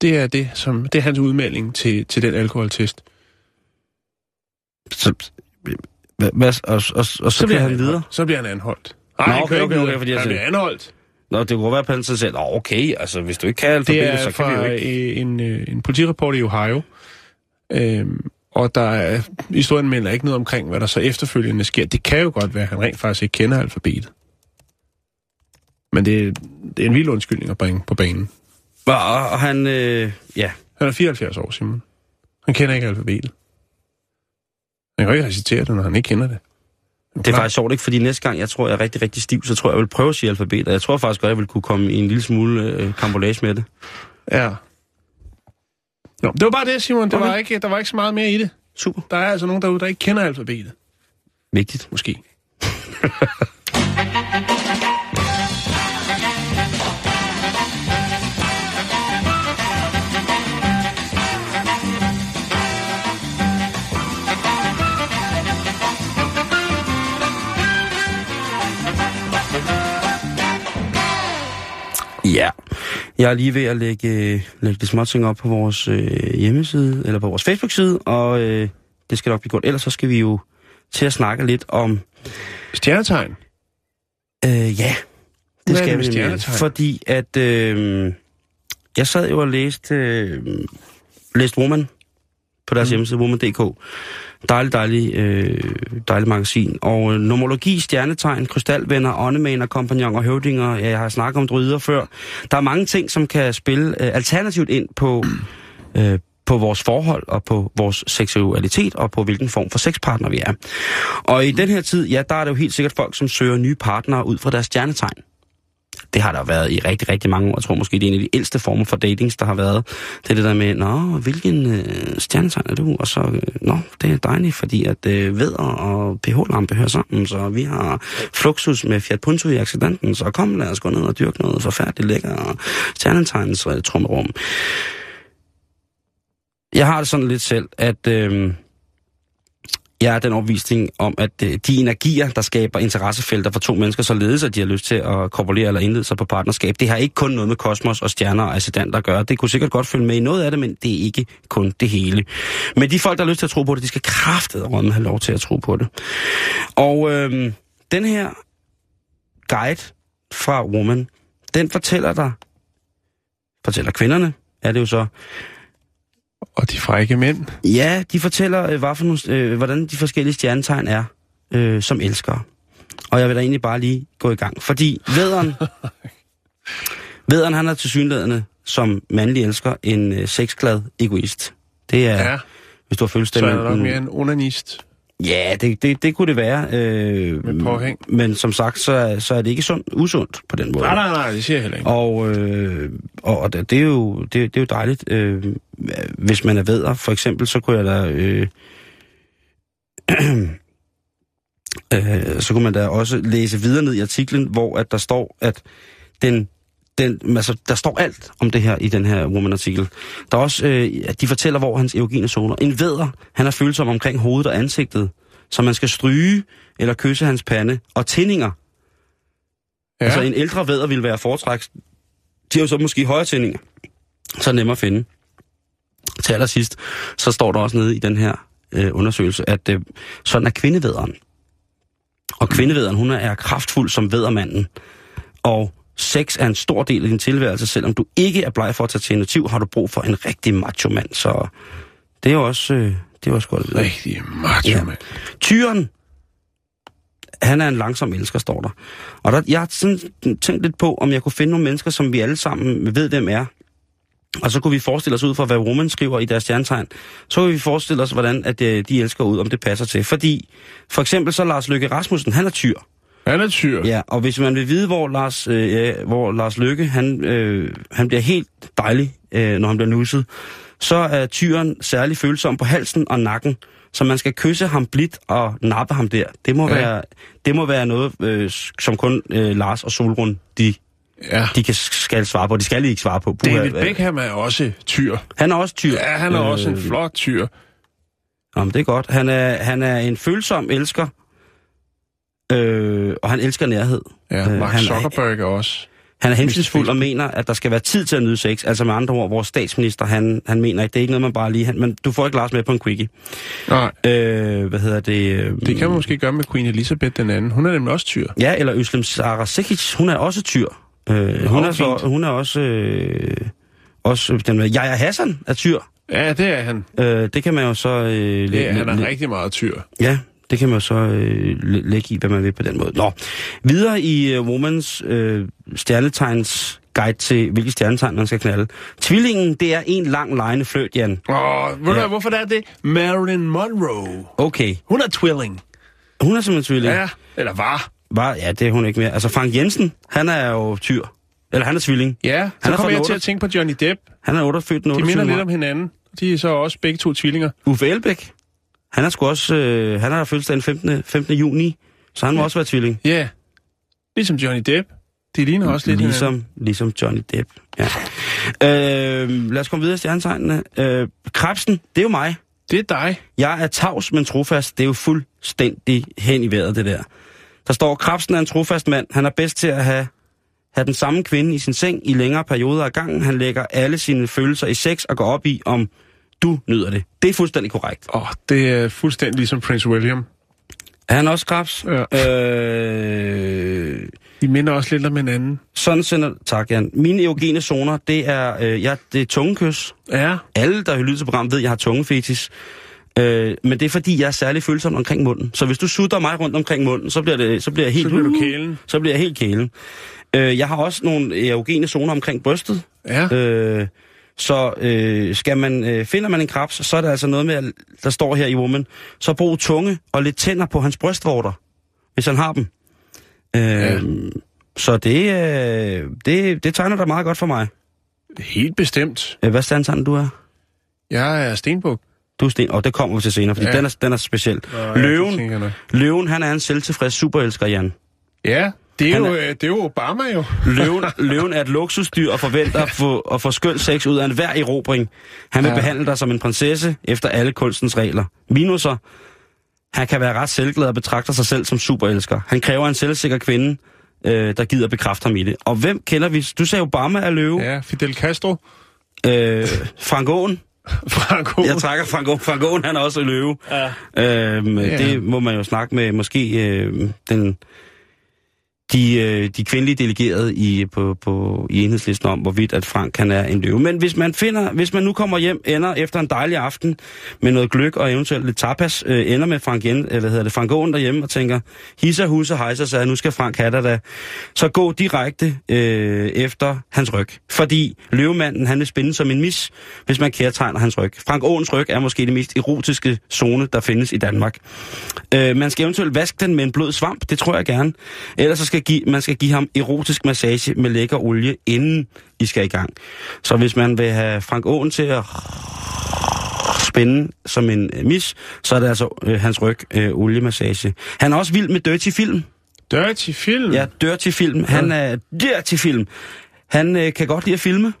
Det er det, som det er hans udmelding til, til den alkoholtest. Så, hvad, og, og, og, og så bliver han videre? Så bliver han anholdt. Han okay, okay, okay, fordi jeg han bliver anholdt. Nå, det kunne være, at han så Nå, okay, altså hvis du ikke kan Det alfabetet, er så kan vi jo ikke. øh, en, øh, en politirapport i Ohio. Øhm, og der er, historien melder ikke noget omkring, hvad der så efterfølgende sker. Det kan jo godt være, at han rent faktisk ikke kender alfabetet. Men det, det er en vild undskyldning at bringe på banen. Og, og, og han, øh, ja, Han er 74 år, Simon. Han kender ikke alfabetet. Han kan jo ikke recitere det, når han ikke kender det. Det er faktisk sjovt, ikke? Fordi næste gang, jeg tror, jeg er rigtig, rigtig stiv, så tror jeg, jeg vil prøve at sige alfabet, og jeg tror faktisk godt, jeg vil kunne komme i en lille smule øh, kambolage med det. Ja. Nå, det var bare det, Simon. Det Okay. var ikke, der var ikke så meget mere i det. Super. Der er altså nogen derude, der ikke kender alfabetet. Vigtigt. Måske. Jeg er lige ved at lægge, lægge det småting op på vores øh, hjemmeside, eller på vores Facebook-side, og øh, det skal nok blive godt. Ellers så skal vi jo til at snakke lidt om... Stjernetegn. Øh, ja, det Hvad det skal vi nemlig. Fordi at... Øh, jeg sad jo og læste, øh, læste Woman på deres mm. hjemmeside, woman.dk. Dejlig, dejlig, øh, dejlig magasin. Og øh, nomologi, stjernetegn, krystalvenner, åndemaner, kompagnoner, høvdinger. Ja, jeg har snakket om druider før. Der er mange ting, som kan spille øh, alternativt ind på, øh, på vores forhold og på vores seksualitet og på hvilken form for sexpartner vi er. Og i den her tid, ja, der er det jo helt sikkert folk, som søger nye partnere ud fra deres stjernetegn. Det har der været i rigtig, rigtig mange år. Jeg tror måske, det er en af de ældste former for datings, der har været. Det er det der med, nå, hvilken øh, stjernetegn er du? Og så, øh, nå, det er dejligt, fordi at øh, vædder og pH-lampe hører sammen, så vi har fluxus med Fiat Punto i accidenten, så kom, lad os gå ned og dyrke noget forfærdeligt lækker og stjernetegnens øh, trummerum. Jeg har det sådan lidt selv, at... Øh, jeg er den overvisning om, at øh, de energier, der skaber interessefelter for to mennesker, således at de har lyst til at korporere eller indlede sig på partnerskab, det har ikke kun noget med kosmos og stjerner og ascendanter at gøre. Det kunne sikkert godt følge med i noget af det, men det er ikke kun det hele. Men de folk, der har lyst til at tro på det, de skal kraftedeme have lov til at tro på det. Og øh, den her guide fra Woman, den fortæller dig, fortæller kvinderne, er det jo så, og de frække mænd. Ja, de fortæller, øh, hvad for nogle, øh, hvordan de forskellige stjernetegn er øh, som elskere. Og jeg vil da egentlig bare lige gå i gang. Fordi vederen, vederen han er til synlædende som mandlig elsker en øh, sexglad egoist. Det er, Ja, hvis du har så følelse er der nok mere en onanist. Ja, det, det, det kunne det være. Øh, Med påhæng. Men som sagt, så, så er det ikke sundt, usundt på den måde. Nej, nej, nej, det siger jeg heller ikke. Og, øh, og det, det, er jo, det, det er jo dejligt, øh, hvis man er vedder. For eksempel, så kunne jeg da... Øh, øh, så kunne man da også læse videre ned i artiklen, hvor at der står, at den, den, altså, der står alt om det her i den her Woman-artikel. Der er også, øh, at de fortæller, hvor hans erogene zoner. En vedder, han er følsom omkring hovedet og ansigtet, så man skal stryge eller kysse hans pande. Og tændinger, Ja. Altså en ældre vædder ville være foretræk. De har jo så måske højere tændinger. Så er nemmere at finde. Til allersidst, så står der også nede i den her øh, undersøgelse, at øh, sådan er kvindevædderen. Og kvindevædderen, hun er kraftfuld som væddermanden. Og sex er en stor del af din tilværelse, selvom du ikke er bleg for at tage til initiativ, har du brug for en rigtig macho mand. Så det er jo også, øh, det er også godt rigtig macho, Ja. mand. Tyren, han er en langsom elsker, står der. Og der, jeg har sådan tænkt lidt på, om jeg kunne finde nogle mennesker, som vi alle sammen ved, hvem er. Og så kunne vi forestille os ud fra, hvad Woman skriver i deres stjernetegn. Så kunne vi forestille os, hvordan at øh, de elsker ud, om det passer til. Fordi, for eksempel så Lars Løkke Rasmussen, han er tyr. Han er tyr. Ja, og hvis man vil vide, hvor Lars, øh, hvor Lars Lykke, han, øh, han bliver helt dejlig, øh, når han bliver nusset, så er tyren særlig følsom på halsen og nakken, så man skal kysse ham blidt og nappe ham der. Det må, Ja. være, det må være noget, øh, som kun øh, Lars og Solrun, de, ja. de kan, skal svare på. De skal ikke svare på. Puha, David Beckham er også tyr. Han er også tyr. Ja, han er også en flot tyr. Nå, men det er godt. Han er, han er en følsom elsker, øh, og han elsker nærhed. Ja, Øh, Mark han er- Zuckerberg er også. Han er hensynsfuld og mener, at der skal være tid til at nyde sex. Altså med andre ord, vores statsminister, han, han mener ikke, det er ikke noget, man bare lige... Han, men du får ikke Lars med på en quickie. Nej, Øh, hvad hedder det? Øh, det kan man måske gøre med Queen Elizabeth den anden. Hun er nemlig også tyr. Ja, eller Øslem Sara Sekic, hun er også tyr. Øh, hun, er så, hun er også... Øh, også den med Jaja Hassan er tyr. Ja, det er han. Øh, det kan man jo så... Øh, Det er, han er rigtig meget tyr. Ja, det kan man jo så øh, læ- lægge i, hvad man vil på den måde. Nå, videre i uh, Womans øh, stjernetegns guide til, hvilke stjernetegn man skal knalde. Tvillingen, det er en lang lejende fløjt, Jan. Åh, ved du Ja. hvorfor det er det? Marilyn Monroe. Okay, Hun er tvilling. hun er simpelthen tvilling. Ja, eller var. Var, ja, det er hun ikke mere. Altså, Frank Jensen, han er jo tyr. Eller han er tvilling. Ja, Han så er kommer jeg til at tænke på Johnny Depp. Han er 88, den De 28. minder lidt om hinanden. De er så også begge to tvillinger. Uffe Elbæk, han er sgu også... Øh, han har fødselsdag den 15. 15. juni, så han må også være tvilling. Ja, ligesom Johnny Depp. De ligner også lidt hinanden. Ligesom, ligesom Johnny Depp. Ja. Øh, lad os komme videre i stjernetegnene. Øh, krebsen, det er jo mig. Det er dig. Jeg er tavs, men trofast. Det er jo fuldstændig hen i vejret, det der. Der står, Krebsen er en trofast mand. Han er bedst til at have, have den samme kvinde i sin seng i længere perioder af gangen. Han lægger alle sine følelser i sex og går op i, om du nyder det. Det er fuldstændig korrekt. Åh, oh, det er fuldstændig ligesom Prince William. Er han også krebs? Ja. Øh, De minder også lidt om hinanden. sådan sender... Tak, Jan. Mine erogene zoner, det er, øh, ja, det er tungekys. Ja, Alle, der har lyttet til programmet, ved, at jeg har tungefetis. Øh, men det er fordi, jeg er særlig følsom omkring munden. Så hvis du sutter mig rundt omkring munden, så bliver, det, så bliver jeg helt... så bliver du kælen. Så bliver jeg helt kælen. Øh, jeg har også nogle erogene zoner omkring brystet. Ja, Øh, så øh, skal man, øh, finder man en krebs, så er det altså noget med, at der står her i Woman, så brug tunge og lidt tænder på hans brystvorter, hvis han har dem. Øh, Ja. Så det, øh, det, det tegner da meget godt for mig. helt bestemt. Øh, Hvad standsand du er? Jeg er Stenbuk. Du er sten, og det kommer vi til senere, fordi Ja. den, er, den er speciel. Nå, ja, Løven, løven, han er en selvtilfreds superelsker, Jan. Ja, det er, Han jo, er- øh, det er jo Obama jo. Løven, løven er et luksusdyr og forventer at få, at få skøn sex ud af enhver erobring. Han vil Ja. behandle dig som en prinsesse efter alle kunstens regler. Minuser. Han kan være ret selvglad og betragter sig selv som superelsker. Han kræver en selvsikker kvinde, øh, der gider bekræfte ham i det. Og hvem kender vi? Du sagde Obama er løve. Ja, Fidel Castro. Øh, Frank Aaen. Franco. Jeg trækker Frank Aaen. Frank Aaen, han er også løve. Ja. Øhm, Ja. Det må man jo snakke med måske øh, den de, øh, de kvindelige delegerede i, på, på, i enhedslisten om, hvorvidt at Frank kan er en løve. Men hvis man, finder, hvis man nu kommer hjem, ender efter en dejlig aften med noget gløk og eventuelt lidt tapas, øh, ender med Frank, Jen, eller hvad hedder det, Frank Aaen derhjemme og tænker, hisse, husse, hejser sig, nu skal Frank have dig da. Så gå direkte øh, efter hans ryg. Fordi løvemanden, han vil spænde som en mis, hvis man kærtegner hans ryg. Frank Åens ryg er måske det mest erotiske zone, der findes i Danmark. Øh, man skal eventuelt vaske den med en blød svamp, det tror jeg gerne. Ellers så skal give, man skal give ham erotisk massage med lækker olie, inden I skal i gang. Så hvis man vil have Frank Åen til at spænde som en øh, mis, så er det altså øh, hans ryg øh, oliemassage. Han er også vild med dirty film. Dirty film? Ja, dirty film. Han er dirty film. Han øh, kan godt lide at filme.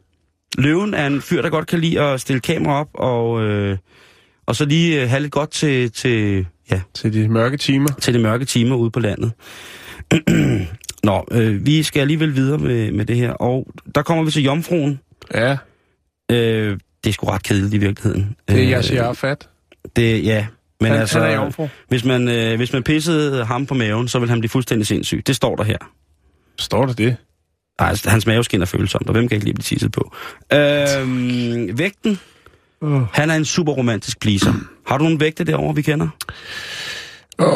Løven er en fyr, der godt kan lide at stille kamera op, og, øh, og så lige øh, have lidt godt til, til, ja, Til de mørke timer. til de mørke timer ude på landet. Nå, øh, vi skal alligevel videre med, med det her, og der kommer vi til Jomfruen. Ja, Øh, det er sgu ret kedeligt i virkeligheden. det er Øh, Yasser Arafat. Det, ja, men Han, altså, han er jomfru. hvis man, øh, hvis man pissede ham på maven, så vil han blive fuldstændig sindssyg. Det står der her. Står der det? Ej, altså, hans maveskin er følsomt, og hvem kan ikke lige blive tisset på? Øhm, vægten. Uh. Han er en super romantisk pleaser. Har du nogle vægte derovre, vi kender? Åh,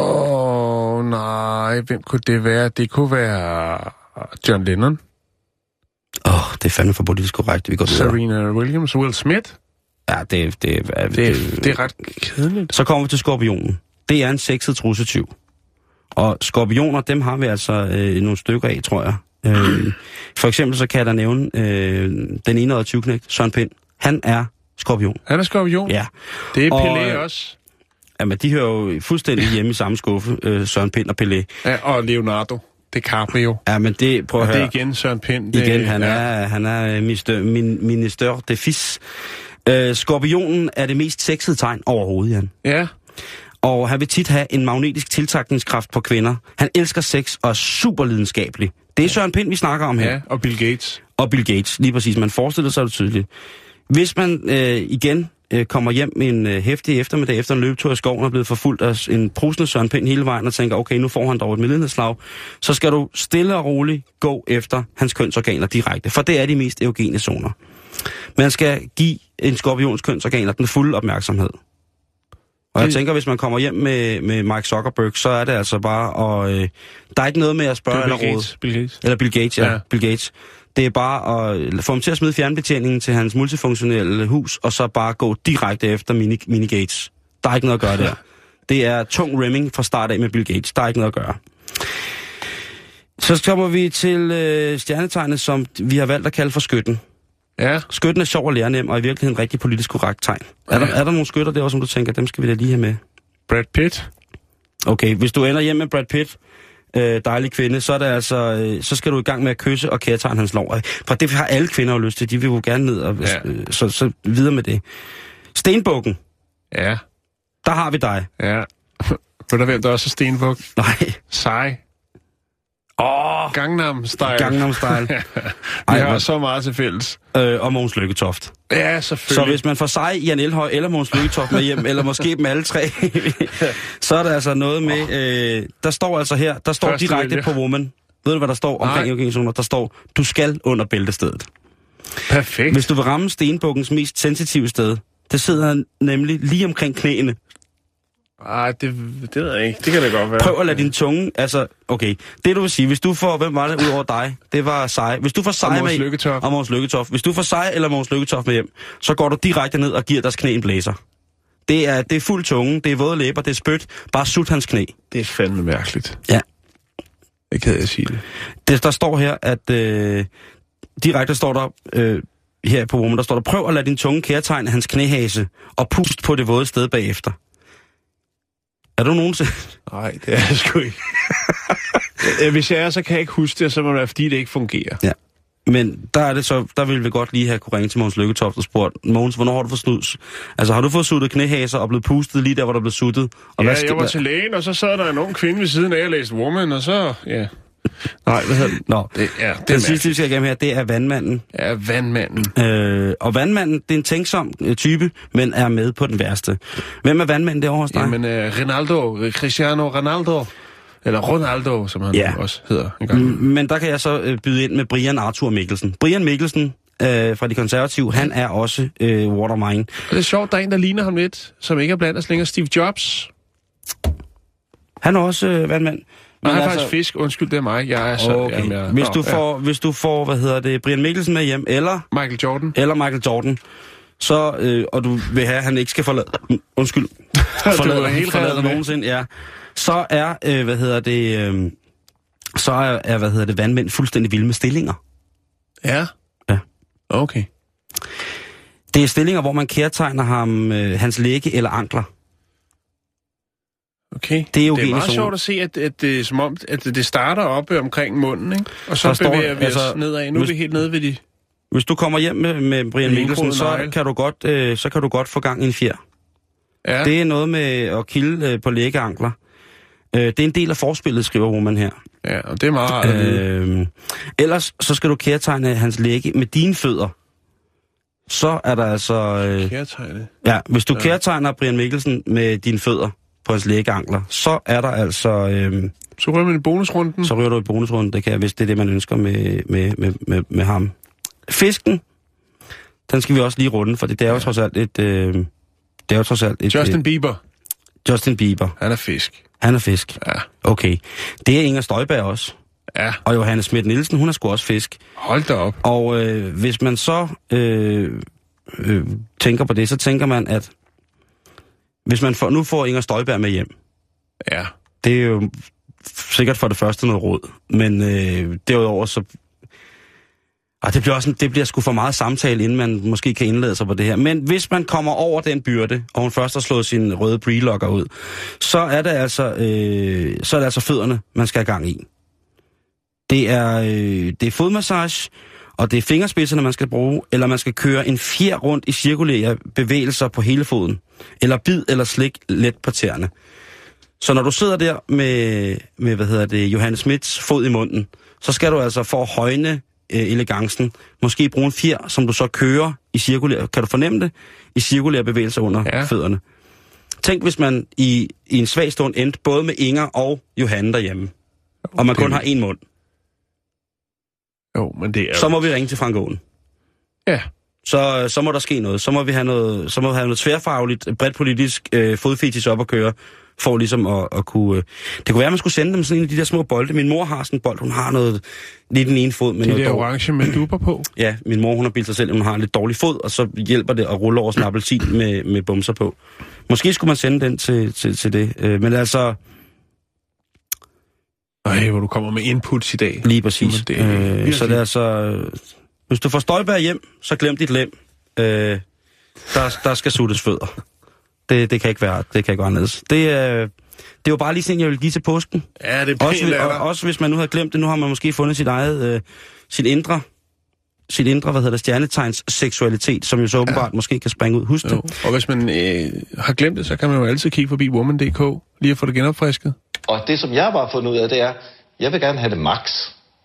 nej. Hvem kunne det være? Det kunne være John Lennon, Åh, oh, det er fandme for politisk korrekt, vi går videre. Serena Williams, Will Smith. Ja, det, det, er, Det, er- det er ret kedeligt. Så kommer vi til skorpionen. Det er en sexet trussetyv. Og skorpioner, dem har vi altså øh, nogle stykker af, tror jeg. Øh, for eksempel så kan jeg da nævne øh, den 21 knægt, Søren Pind. Han er skorpion. Han er skorpion. Ja. Det er Og, Pelé øh, også. Jamen, de hører jo fuldstændig hjemme i samme skuffe, øh, Søren Pind og Pelé. Ja, og Leonardo DiCaprio. Ja, men det, prøv Og at det høre. er igen Søren Pind. Det, Igen, han ja. er, han er minister, min, minister de fils. Øh, skorpionen er det mest sexede tegn overhovedet, Jan. Ja, Og han vil tit have en magnetisk tiltrækningskraft på kvinder. Han elsker sex og er super lidenskabelig. Det er Søren Pind, vi snakker om her. ja, og Bill Gates. Og Bill Gates, lige præcis. Man forestiller sig det tydeligt. Hvis man øh, igen øh, kommer hjem en øh, hæftig eftermiddag efter en løbetur i skoven og er blevet forfulgt af en brusende Søren Pind hele vejen og tænker, okay, nu får han dog et medlidenhedslag, så skal du stille og roligt gå efter hans kønsorganer direkte, for det er de mest erogene zoner. Man skal give en skorpions kønsorganer den fulde opmærksomhed. Og jeg tænker, hvis man kommer hjem med, med Mike Zuckerberg, så er det altså bare, og øh, der er ikke noget med at spørge Bill eller. Gates. Bill Gates. Eller Bill Gates. Ja. ja. Bill Gates. Det er bare at få ham til at smide fjernbetjeningen til hans multifunktionelle hus, og så bare gå direkte efter mini, mini Gates. Der er ikke noget at gøre der. Det er tung rimming fra start af med Bill Gates. Der er ikke noget at gøre. Så kommer vi til øh, stjernetegnet, som vi har valgt at kalde for skytten. Ja, Skytten er sjov og lærenem, og i virkeligheden en rigtig politisk korrekt tegn. Er der, er der nogle skytter der, som du tænker, dem skal vi da lige have med? Brad Pitt. Okay, hvis du ender hjem med Brad Pitt, øh, dejlig kvinde, så, er det altså, øh, så skal du i gang med at kysse og kærtegne hans lov. For det har alle kvinder jo lyst til. De vil jo gerne ned, og, ja. øh, så, så videre med det. Stenbukken, Ja, der har vi dig. ja. Ved du, hvem der også er Stenbuk? Nej. Sej. Åh, Gangnam Style. Gangnam Style. Vi Ej, har hvor- så meget til fælles. øh, og Mogens Lykketoft. Ja, Så selvfølgelig. hvis man får sig Jan Elhøj eller Mogens Lykketoft med hjem, eller måske dem alle tre, så er der altså noget med... Øh, der står altså her, der står Første direkte vælger. på woman. Ved du, hvad der står omkring organisationer? Der står, du skal under bæltestedet. Perfekt. Hvis du vil ramme stenbukkens mest sensitive sted, det sidder nemlig lige omkring knæene. Ej, det, det ved jeg ikke. Det kan det godt være. Prøv at lade din tunge, altså, okay, det du vil sige, hvis du får, hvem var det ud over dig? Det var Sej. Hvis du får Sej med... Lykketoft. Og Mogens Lykketoft. Hvis du får Sej eller Mogens Lykketoft med hjem, så går du direkte ned og giver deres knæ en blæser. Det er, det er fuld tunge, det er våde læber, det er spyt. Bare sut hans knæ. Det er fandme mærkeligt. Ja. Jeg kan jeg sige det. Det, der står her, at øh, direkte står der øh, her på rummet, der står der, prøv at lade din tunge kærtegne hans knæhase og pust på det våde sted bagefter. Er du nogensinde... Nej, det er jeg sgu ikke. Øh, Hvis jeg er, så kan jeg ikke huske det, så må det være, fordi det ikke fungerer. Ja. Men der er det så, der ville vi godt lige have kunne ringe til Mogens Lykketoft og spurgt, Mogens, hvornår har du fået snus? Altså, har du fået suttet knæhaser og blevet pustet lige der, hvor der blev suttet? Og Ja, skal- jeg var til lægen, og så sad der en ung kvinde ved siden af og læste Woman, og så... Ja. Nej, hvad hedder det? Nå, det ja, det den sidste, vi skal igennem her, det er vandmanden. Ja, vandmanden. Øh, og vandmanden, det er en tænksom øh, type, men er med på den værste. Hvem er vandmanden derovre hos dig? Jamen, uh, Ronaldo, Cristiano Ronaldo. Eller Ronaldo, som han Ja. også hedder en gang. Men der kan jeg så øh, byde ind med Brian Arthur Mikkelsen. Brian Mikkelsen øh, fra De Konservative, han er også øh, watermine. Og det er sjovt, der er en, der ligner ham lidt, som ikke er blandt os længere. Steve Jobs. Han er også øh, vandmand. Han er faktisk fisk. Undskyld, det er mig. Jeg er så... Okay. Jamen, jeg, Hvis, du får, hvis du får, hvad hedder det, Brian Mikkelsen med hjem, eller, Ja. Michael Jordan. eller Michael Jordan, så, øh, og du vil have, at han ikke skal forlade, undskyld, forlade, helt forlade nogensinde, ja, så er, øh, hvad hedder det, øh, så er, er, hvad hedder det, vandmænd fuldstændig vilde med stillinger. Ja. Ja. Okay. Det er stillinger, hvor man kærtegner ham, øh, hans læge eller ankler. Okay. Det er jo det er meget sjovt at se, at, at, det, er som om, at det starter oppe omkring munden, ikke? Og så Der står- bevæger vi altså, os nedad. Nu er hvis- vi helt nede ved de... Hvis du kommer hjem med, med Brian En Mikkelsen, så kan, du godt, øh, så kan du godt få gang i en fjer. Ja, Det er noget med at kilde øh, på lægeankler. Øh, det er en del af forspillet, skriver Woman her. ja og det er meget rart. Øh, ellers så skal du kærtegne hans læge med dine fødder. Så er der altså... Øh, Kærtegne. ja, hvis du ja. kærtegner Brian Mikkelsen med dine fødder på hans lægeankler, så er der altså... Øh, Så rører man i bonusrunden. så ryger du i bonusrunden, det kan jeg, hvis det er det, man ønsker med, med, med, med, med ham. Fisken, den skal vi også lige runde, for det er jo trods alt et... Øh, det er jo trods alt et... Justin Bieber. et Justin Bieber. Han er fisk. Han er fisk. Ja. Okay. Det er Inger Støjberg også. Ja, Og Johannes Schmidt Nielsen, hun er sgu også fisk. hold da op. Og øh, hvis man så øh, øh, tænker på det, så tænker man, at hvis man får, nu får Inger Støjberg med hjem, Ja. det er jo sikkert for det første noget råd, men øh, derudover så... Og det bliver, også, det bliver sgu for meget samtale, inden man måske kan indlade sig på det her. Men hvis man kommer over den byrde, og hun først har slået sin røde brelocker ud, så er det altså, øh, så er det altså fødderne, man skal have gang i. Det er, øh, det er fodmassage, og det er fingerspidserne, man skal bruge, eller man skal køre en fjer rundt i cirkulære bevægelser på hele foden, eller bid eller slik let på tæerne. Så når du sidder der med, med hvad hedder det, Johannes Smits fod i munden, så skal du altså for at højne øh, elegancen, måske bruge en fjer, som du så kører i cirkulære, kan du fornemme det, i cirkulære bevægelser under Ja. fødderne. Tænk, hvis man i, i en svag stund endte både med Inger og Johanne derhjemme, og man kun har en mund. Jo, men det er Så må vi ringe til Frank Aaen. Ja. Så, så må der ske noget. Så må vi have noget, så må vi have noget tværfagligt, bredt politisk øh, fodfetis op at køre, for ligesom at, at kunne... Øh. Det kunne være, at man skulle sende dem sådan en af de der små bolde. Min mor har sådan en bold, hun har noget lige den ene fod med Det noget der orange med duber på. Ja, min mor hun har bildt sig selv, hun har en lidt dårlig fod, og så hjælper det at rulle over sådan en appelsin med, med bumser på. Måske skulle man sende den til, til, til det. Øh, men altså, Ej, hvor du kommer med inputs i dag. lige præcis. Det øh, virkelig- så det er altså... øh, Hvis du får Støjberg hjem, så glem dit lem. Øh, der, der skal suttes fødder. Det, det kan ikke være, det kan ikke være anderledes. Det, øh, det er jo bare lige sådan, jeg vil give til påsken. Ja, det er Også, pænt og, også hvis man nu har glemt det, nu har man måske fundet sit eget, øh, sit indre, sit indre, hvad hedder det, stjernetegns seksualitet, som jo så åbenbart måske kan springe ud. Husk det. Jo. Og hvis man øh, har glemt det, så kan man jo altid kigge forbi woman.dk, lige at få det genopfrisket. Og det, som jeg bare har fundet ud af, det er, jeg vil gerne have det max.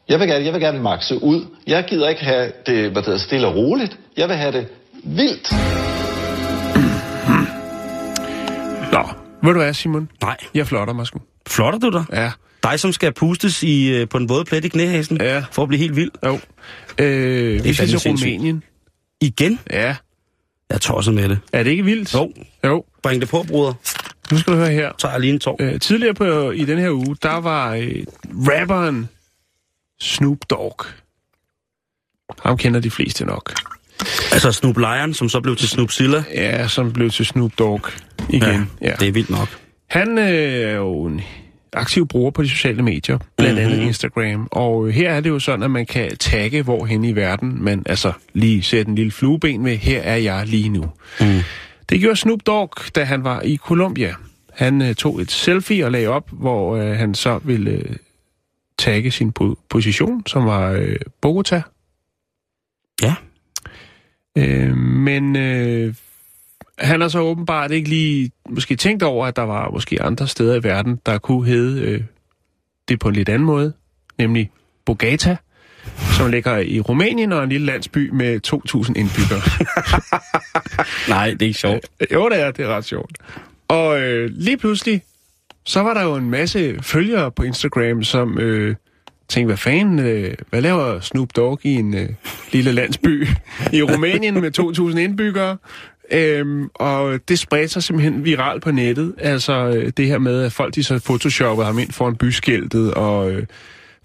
Jeg vil gerne, jeg vil gerne maxe ud. Jeg gider ikke have det hvad det hedder, stille og roligt. Jeg vil have det vildt. Nå, ved du hvad, Simon? Nej. Jeg flotter mig sgu. Flotter du dig? Ja. Dig, som skal pustes i, øh, på den våde plet i knæhæsen, Ja. for at blive helt vild. Jo. Øh, vi skal til. Rumænien. Igen? Ja. Jeg tosser med det. Er det ikke vildt? Jo, Jo. bring det på, bruder. Nu skal du høre her. Så jeg lige en tår. Øh, tidligere på, i den her uge, der var øh, rapperen Snoop Dogg. Ham kender de fleste nok. Altså Snoop Lion, som så blev til Snoop Silla. Ja, som blev til Snoop Dogg igen. Ja. det er vildt nok. Han øh, er jo en aktiv bruger på de sociale medier, blandt andet Mhm. Instagram. Og øh, her er det jo sådan, at man kan tagge hvorhen i verden, men altså lige sætte en lille flueben med, her er jeg lige nu. Mm. Det gjorde Snoop Dogg, da han var i Colombia. Han øh, tog et selfie og lagde op, hvor øh, han så ville øh, tagge sin po- position, som var øh, Bogota. Ja. Øh, men øh, han har så åbenbart ikke lige måske tænkt over, at der var måske andre steder i verden, der kunne hedde øh, det på en lidt anden måde, nemlig Bogata, som ligger i Rumænien og en lille landsby med 2.000 indbyggere. Nej, det er ikke sjovt. jo, det er, det er ret sjovt. Og øh, lige pludselig, så var der jo en masse følgere på Instagram, som øh, tænkte, hvad fanden, øh, hvad laver Snoop Dogg i en øh, lille landsby i Rumænien med 2.000 indbyggere? Øhm, og det spredte sig simpelthen viralt på nettet. Altså øh, det her med, at folk de så photoshoppede ham ind foran byskiltet, og øh,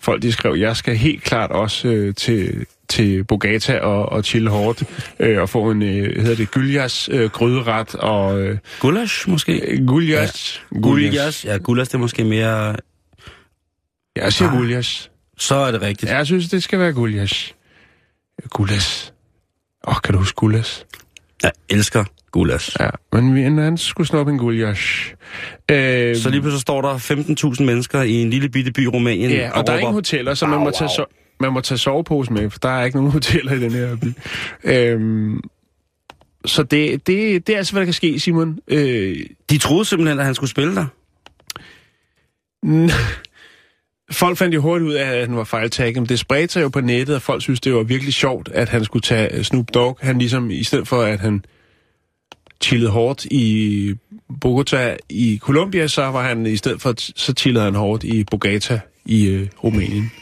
folk de skrev, jeg skal helt klart også øh, til, til Bogata og, og chill hårdt, øh, og få en, øh, hedder det, gyljas øh, gryderet, og øh, Gulasch måske? guljas. Gulasch. Ja, gulasch det er måske mere... Jeg siger Ah. guljas. Så er det rigtigt. Ja, jeg synes, det skal være guljas. Gulas. Åh, oh, kan du huske gulas? Jeg elsker gulasch. Ja, men vi- han skulle snuppe en guljas. Øh, Så lige pludselig står der 15.000 mennesker i en lille bitte by i Rumænien. Ja, og der er ingen hoteller, så man må, tage so- man må tage sovepose med, for der er ikke nogen hoteller i den her by. Øhm, så det, det, det er altså, hvad der kan ske, Simon. Øh, De troede simpelthen, at han skulle spille der. folk fandt jo hurtigt ud af, at han var fejltagget, men det spredte sig jo på nettet, og folk synes, det var virkelig sjovt, at han skulle tage Snoop Dogg. Han ligesom, i stedet for at han chillede hårdt i Bogota i Colombia, så var han i stedet for, så chillede han hårdt i Bogata i øh, Rumænien.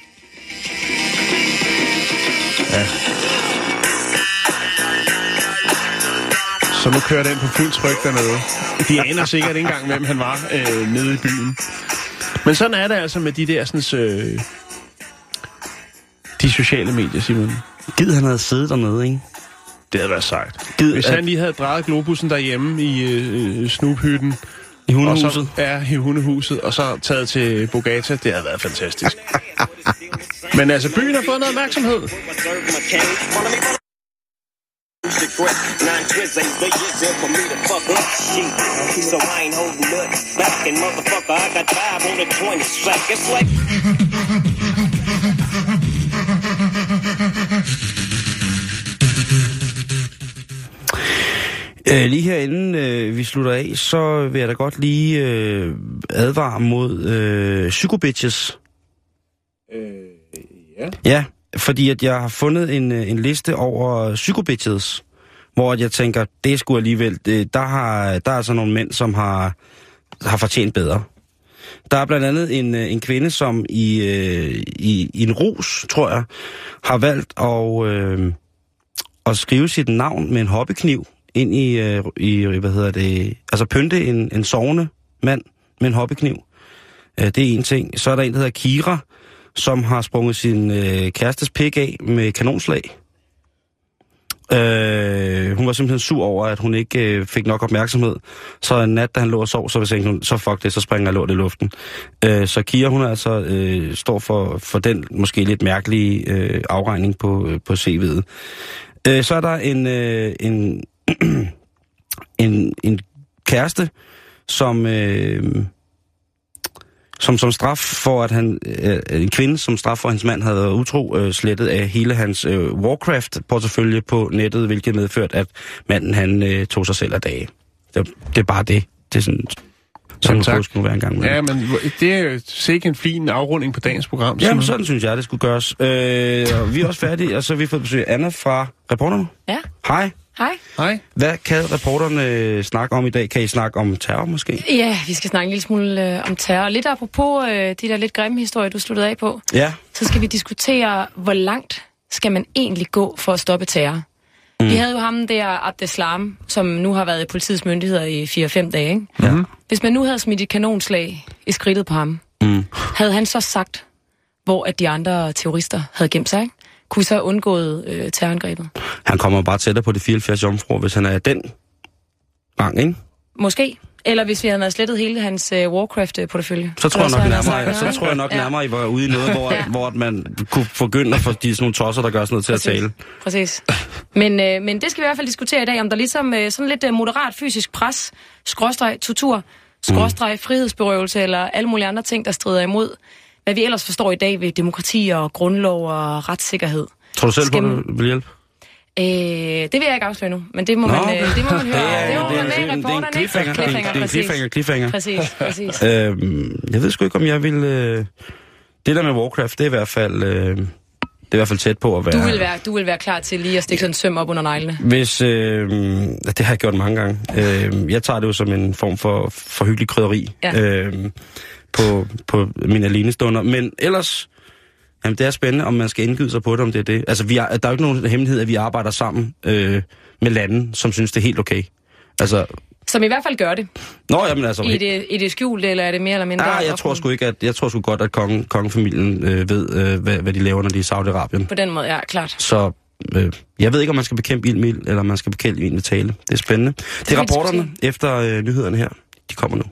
Ja. Så nu kører den på fuld tryk dernede. De aner sikkert ikke engang, hvem han var øh, nede i byen. Men sådan er det altså med de der sådan, øh, de sociale medier, Simon. Gid han havde siddet dernede, ikke? Det havde været sejt. Gid, Hvis at- han lige havde drejet globussen derhjemme i øh, snubhytten, I og hundehuset. så er i hundehuset, og så taget til Bogata, det havde været fantastisk. Men altså, byen har fået noget opmærksomhed. Nine twists ain't big enough for me to fuck up shit. So I ain't holding nothing back. And motherfucker, I got five on the 20 slack. It's like Øh, lige herinde øh, vi slutter af, så vil jeg da godt lige øh, advare mod øh, psykobitches. Øh, ja. Ja, fordi at jeg har fundet en, øh, en liste over psykobitches, hvor jeg tænker, det er sgu alligevel, det, der, har, der er altså nogle mænd, som har, har fortjent bedre. Der er blandt andet en, øh, en kvinde, som i, øh, i, i en rus, tror jeg, har valgt at, øh, at skrive sit navn med en hobbykniv ind i, øh, i hvad hedder det, altså pynte en, en sovende mand med en hobbykniv. Øh, det er en ting. Så er der en, der hedder Kira, som har sprunget sin øh, kærestes pik af med kanonslag. Øh, hun var simpelthen sur over, at hun ikke øh, fik nok opmærksomhed. Så en nat, da han lå og sov, så tænkte hun, så fuck det, så springer jeg lort i luften. Øh, så Kira, hun er altså øh, står for, for den måske lidt mærkelige øh, afregning på, øh, på CV'et. Øh, så er der en, øh, en, en, en kæreste, som... Øh, som som straf for, at han, øh, en kvinde som straf for, at hans mand havde været utro, øh, slettet af hele hans øh, Warcraft-portefølje på nettet, hvilket medførte, at manden han øh, tog sig selv af dage. Det, det er bare det. Det er sådan, sådan tak. det skulle være en gang med. Ja, men det er sikkert en fin afrunding på dagens program. Jamen, sådan synes jeg, det skulle gøres. Øh, og vi er også færdige, og så har vi fået besøg af Anna fra reporterne. Ja, Hej. Hej. Hej. Hvad kan reporterne øh, snakke om i dag? Kan I snakke om terror måske? Ja, vi skal snakke en lille smule øh, om terror. Lidt apropos øh, de der lidt grimme historier, du sluttede af på, Ja. så skal vi diskutere, hvor langt skal man egentlig gå for at stoppe terror. Mm. Vi havde jo ham der, Abdeslam, som nu har været i politiets myndigheder i 4-5 dage. Ikke? Ja. Hvis man nu havde smidt et kanonslag i skridtet på ham, Mm. havde han så sagt, hvor at de andre terrorister havde gemt sig, ikke? Kunne så undgået øh, terrorangrebet? Han kommer bare tættere på de 74 jomfruer, hvis han er den rang, ikke? Måske. Eller hvis vi havde slettet hele hans øh, Warcraft-portefølje. Så tror jeg nok nærmere, så tror jeg nok nærmere, I var ude i noget, hvor, Ja. hvor man kunne at få de sådan nogle tosser, der gør sådan noget til at Præcis. tale. Præcis. Men, øh, men det skal vi i hvert fald diskutere i dag, om der ligesom øh, sådan lidt øh, moderat fysisk pres, skråstreg tortur, skråstreg frihedsberøvelse eller alle mulige andre ting, der strider imod, hvad vi ellers forstår i dag ved demokrati og grundlov og retssikkerhed. Tror du selv Skal på, man- det vil hjælpe? Øh, det vil jeg ikke afsløre nu, men det må, Nå, man, øh, det må man høre. Det er, må det er, man det med er, i det er reporterne, ikke? cliffhanger. Det er en- det er en cliffhanger, cliffhanger. Præcis, præcis. Øhm, jeg ved sgu ikke, om jeg vil... Øh, det der med Warcraft, det er i hvert fald... Øh, i hvert fald tæt på at være... Du vil være, du vil være klar til lige at stikke sådan en søm op under neglene. Hvis, øh, det har jeg gjort mange gange. Øh, jeg tager det jo som en form for, for hyggelig krydderi Ja. øh, på, på mine alenestunder. Men ellers, jamen det er spændende, om man skal indgyde sig på det, om det er det. Altså, vi er, der er jo ikke nogen hemmelighed, at vi arbejder sammen øh, med lande, som synes, det er helt okay. Altså, Som i hvert fald gør det. nå, jamen altså... I det, i det skjulte, eller er det mere eller mindre? Nej, jeg tror sgu ikke, at jeg tror sgu godt, at kongen, kongefamilien øh, ved, øh, hvad, hvad de laver, når de er i Saudi-Arabien. På den måde, ja, klart. Så øh, jeg ved ikke, om man skal bekæmpe ild med ild, eller om man skal bekæmpe ild med tale. Det er spændende. Det er vi rapporterne efter øh, nyhederne her. De kommer nu.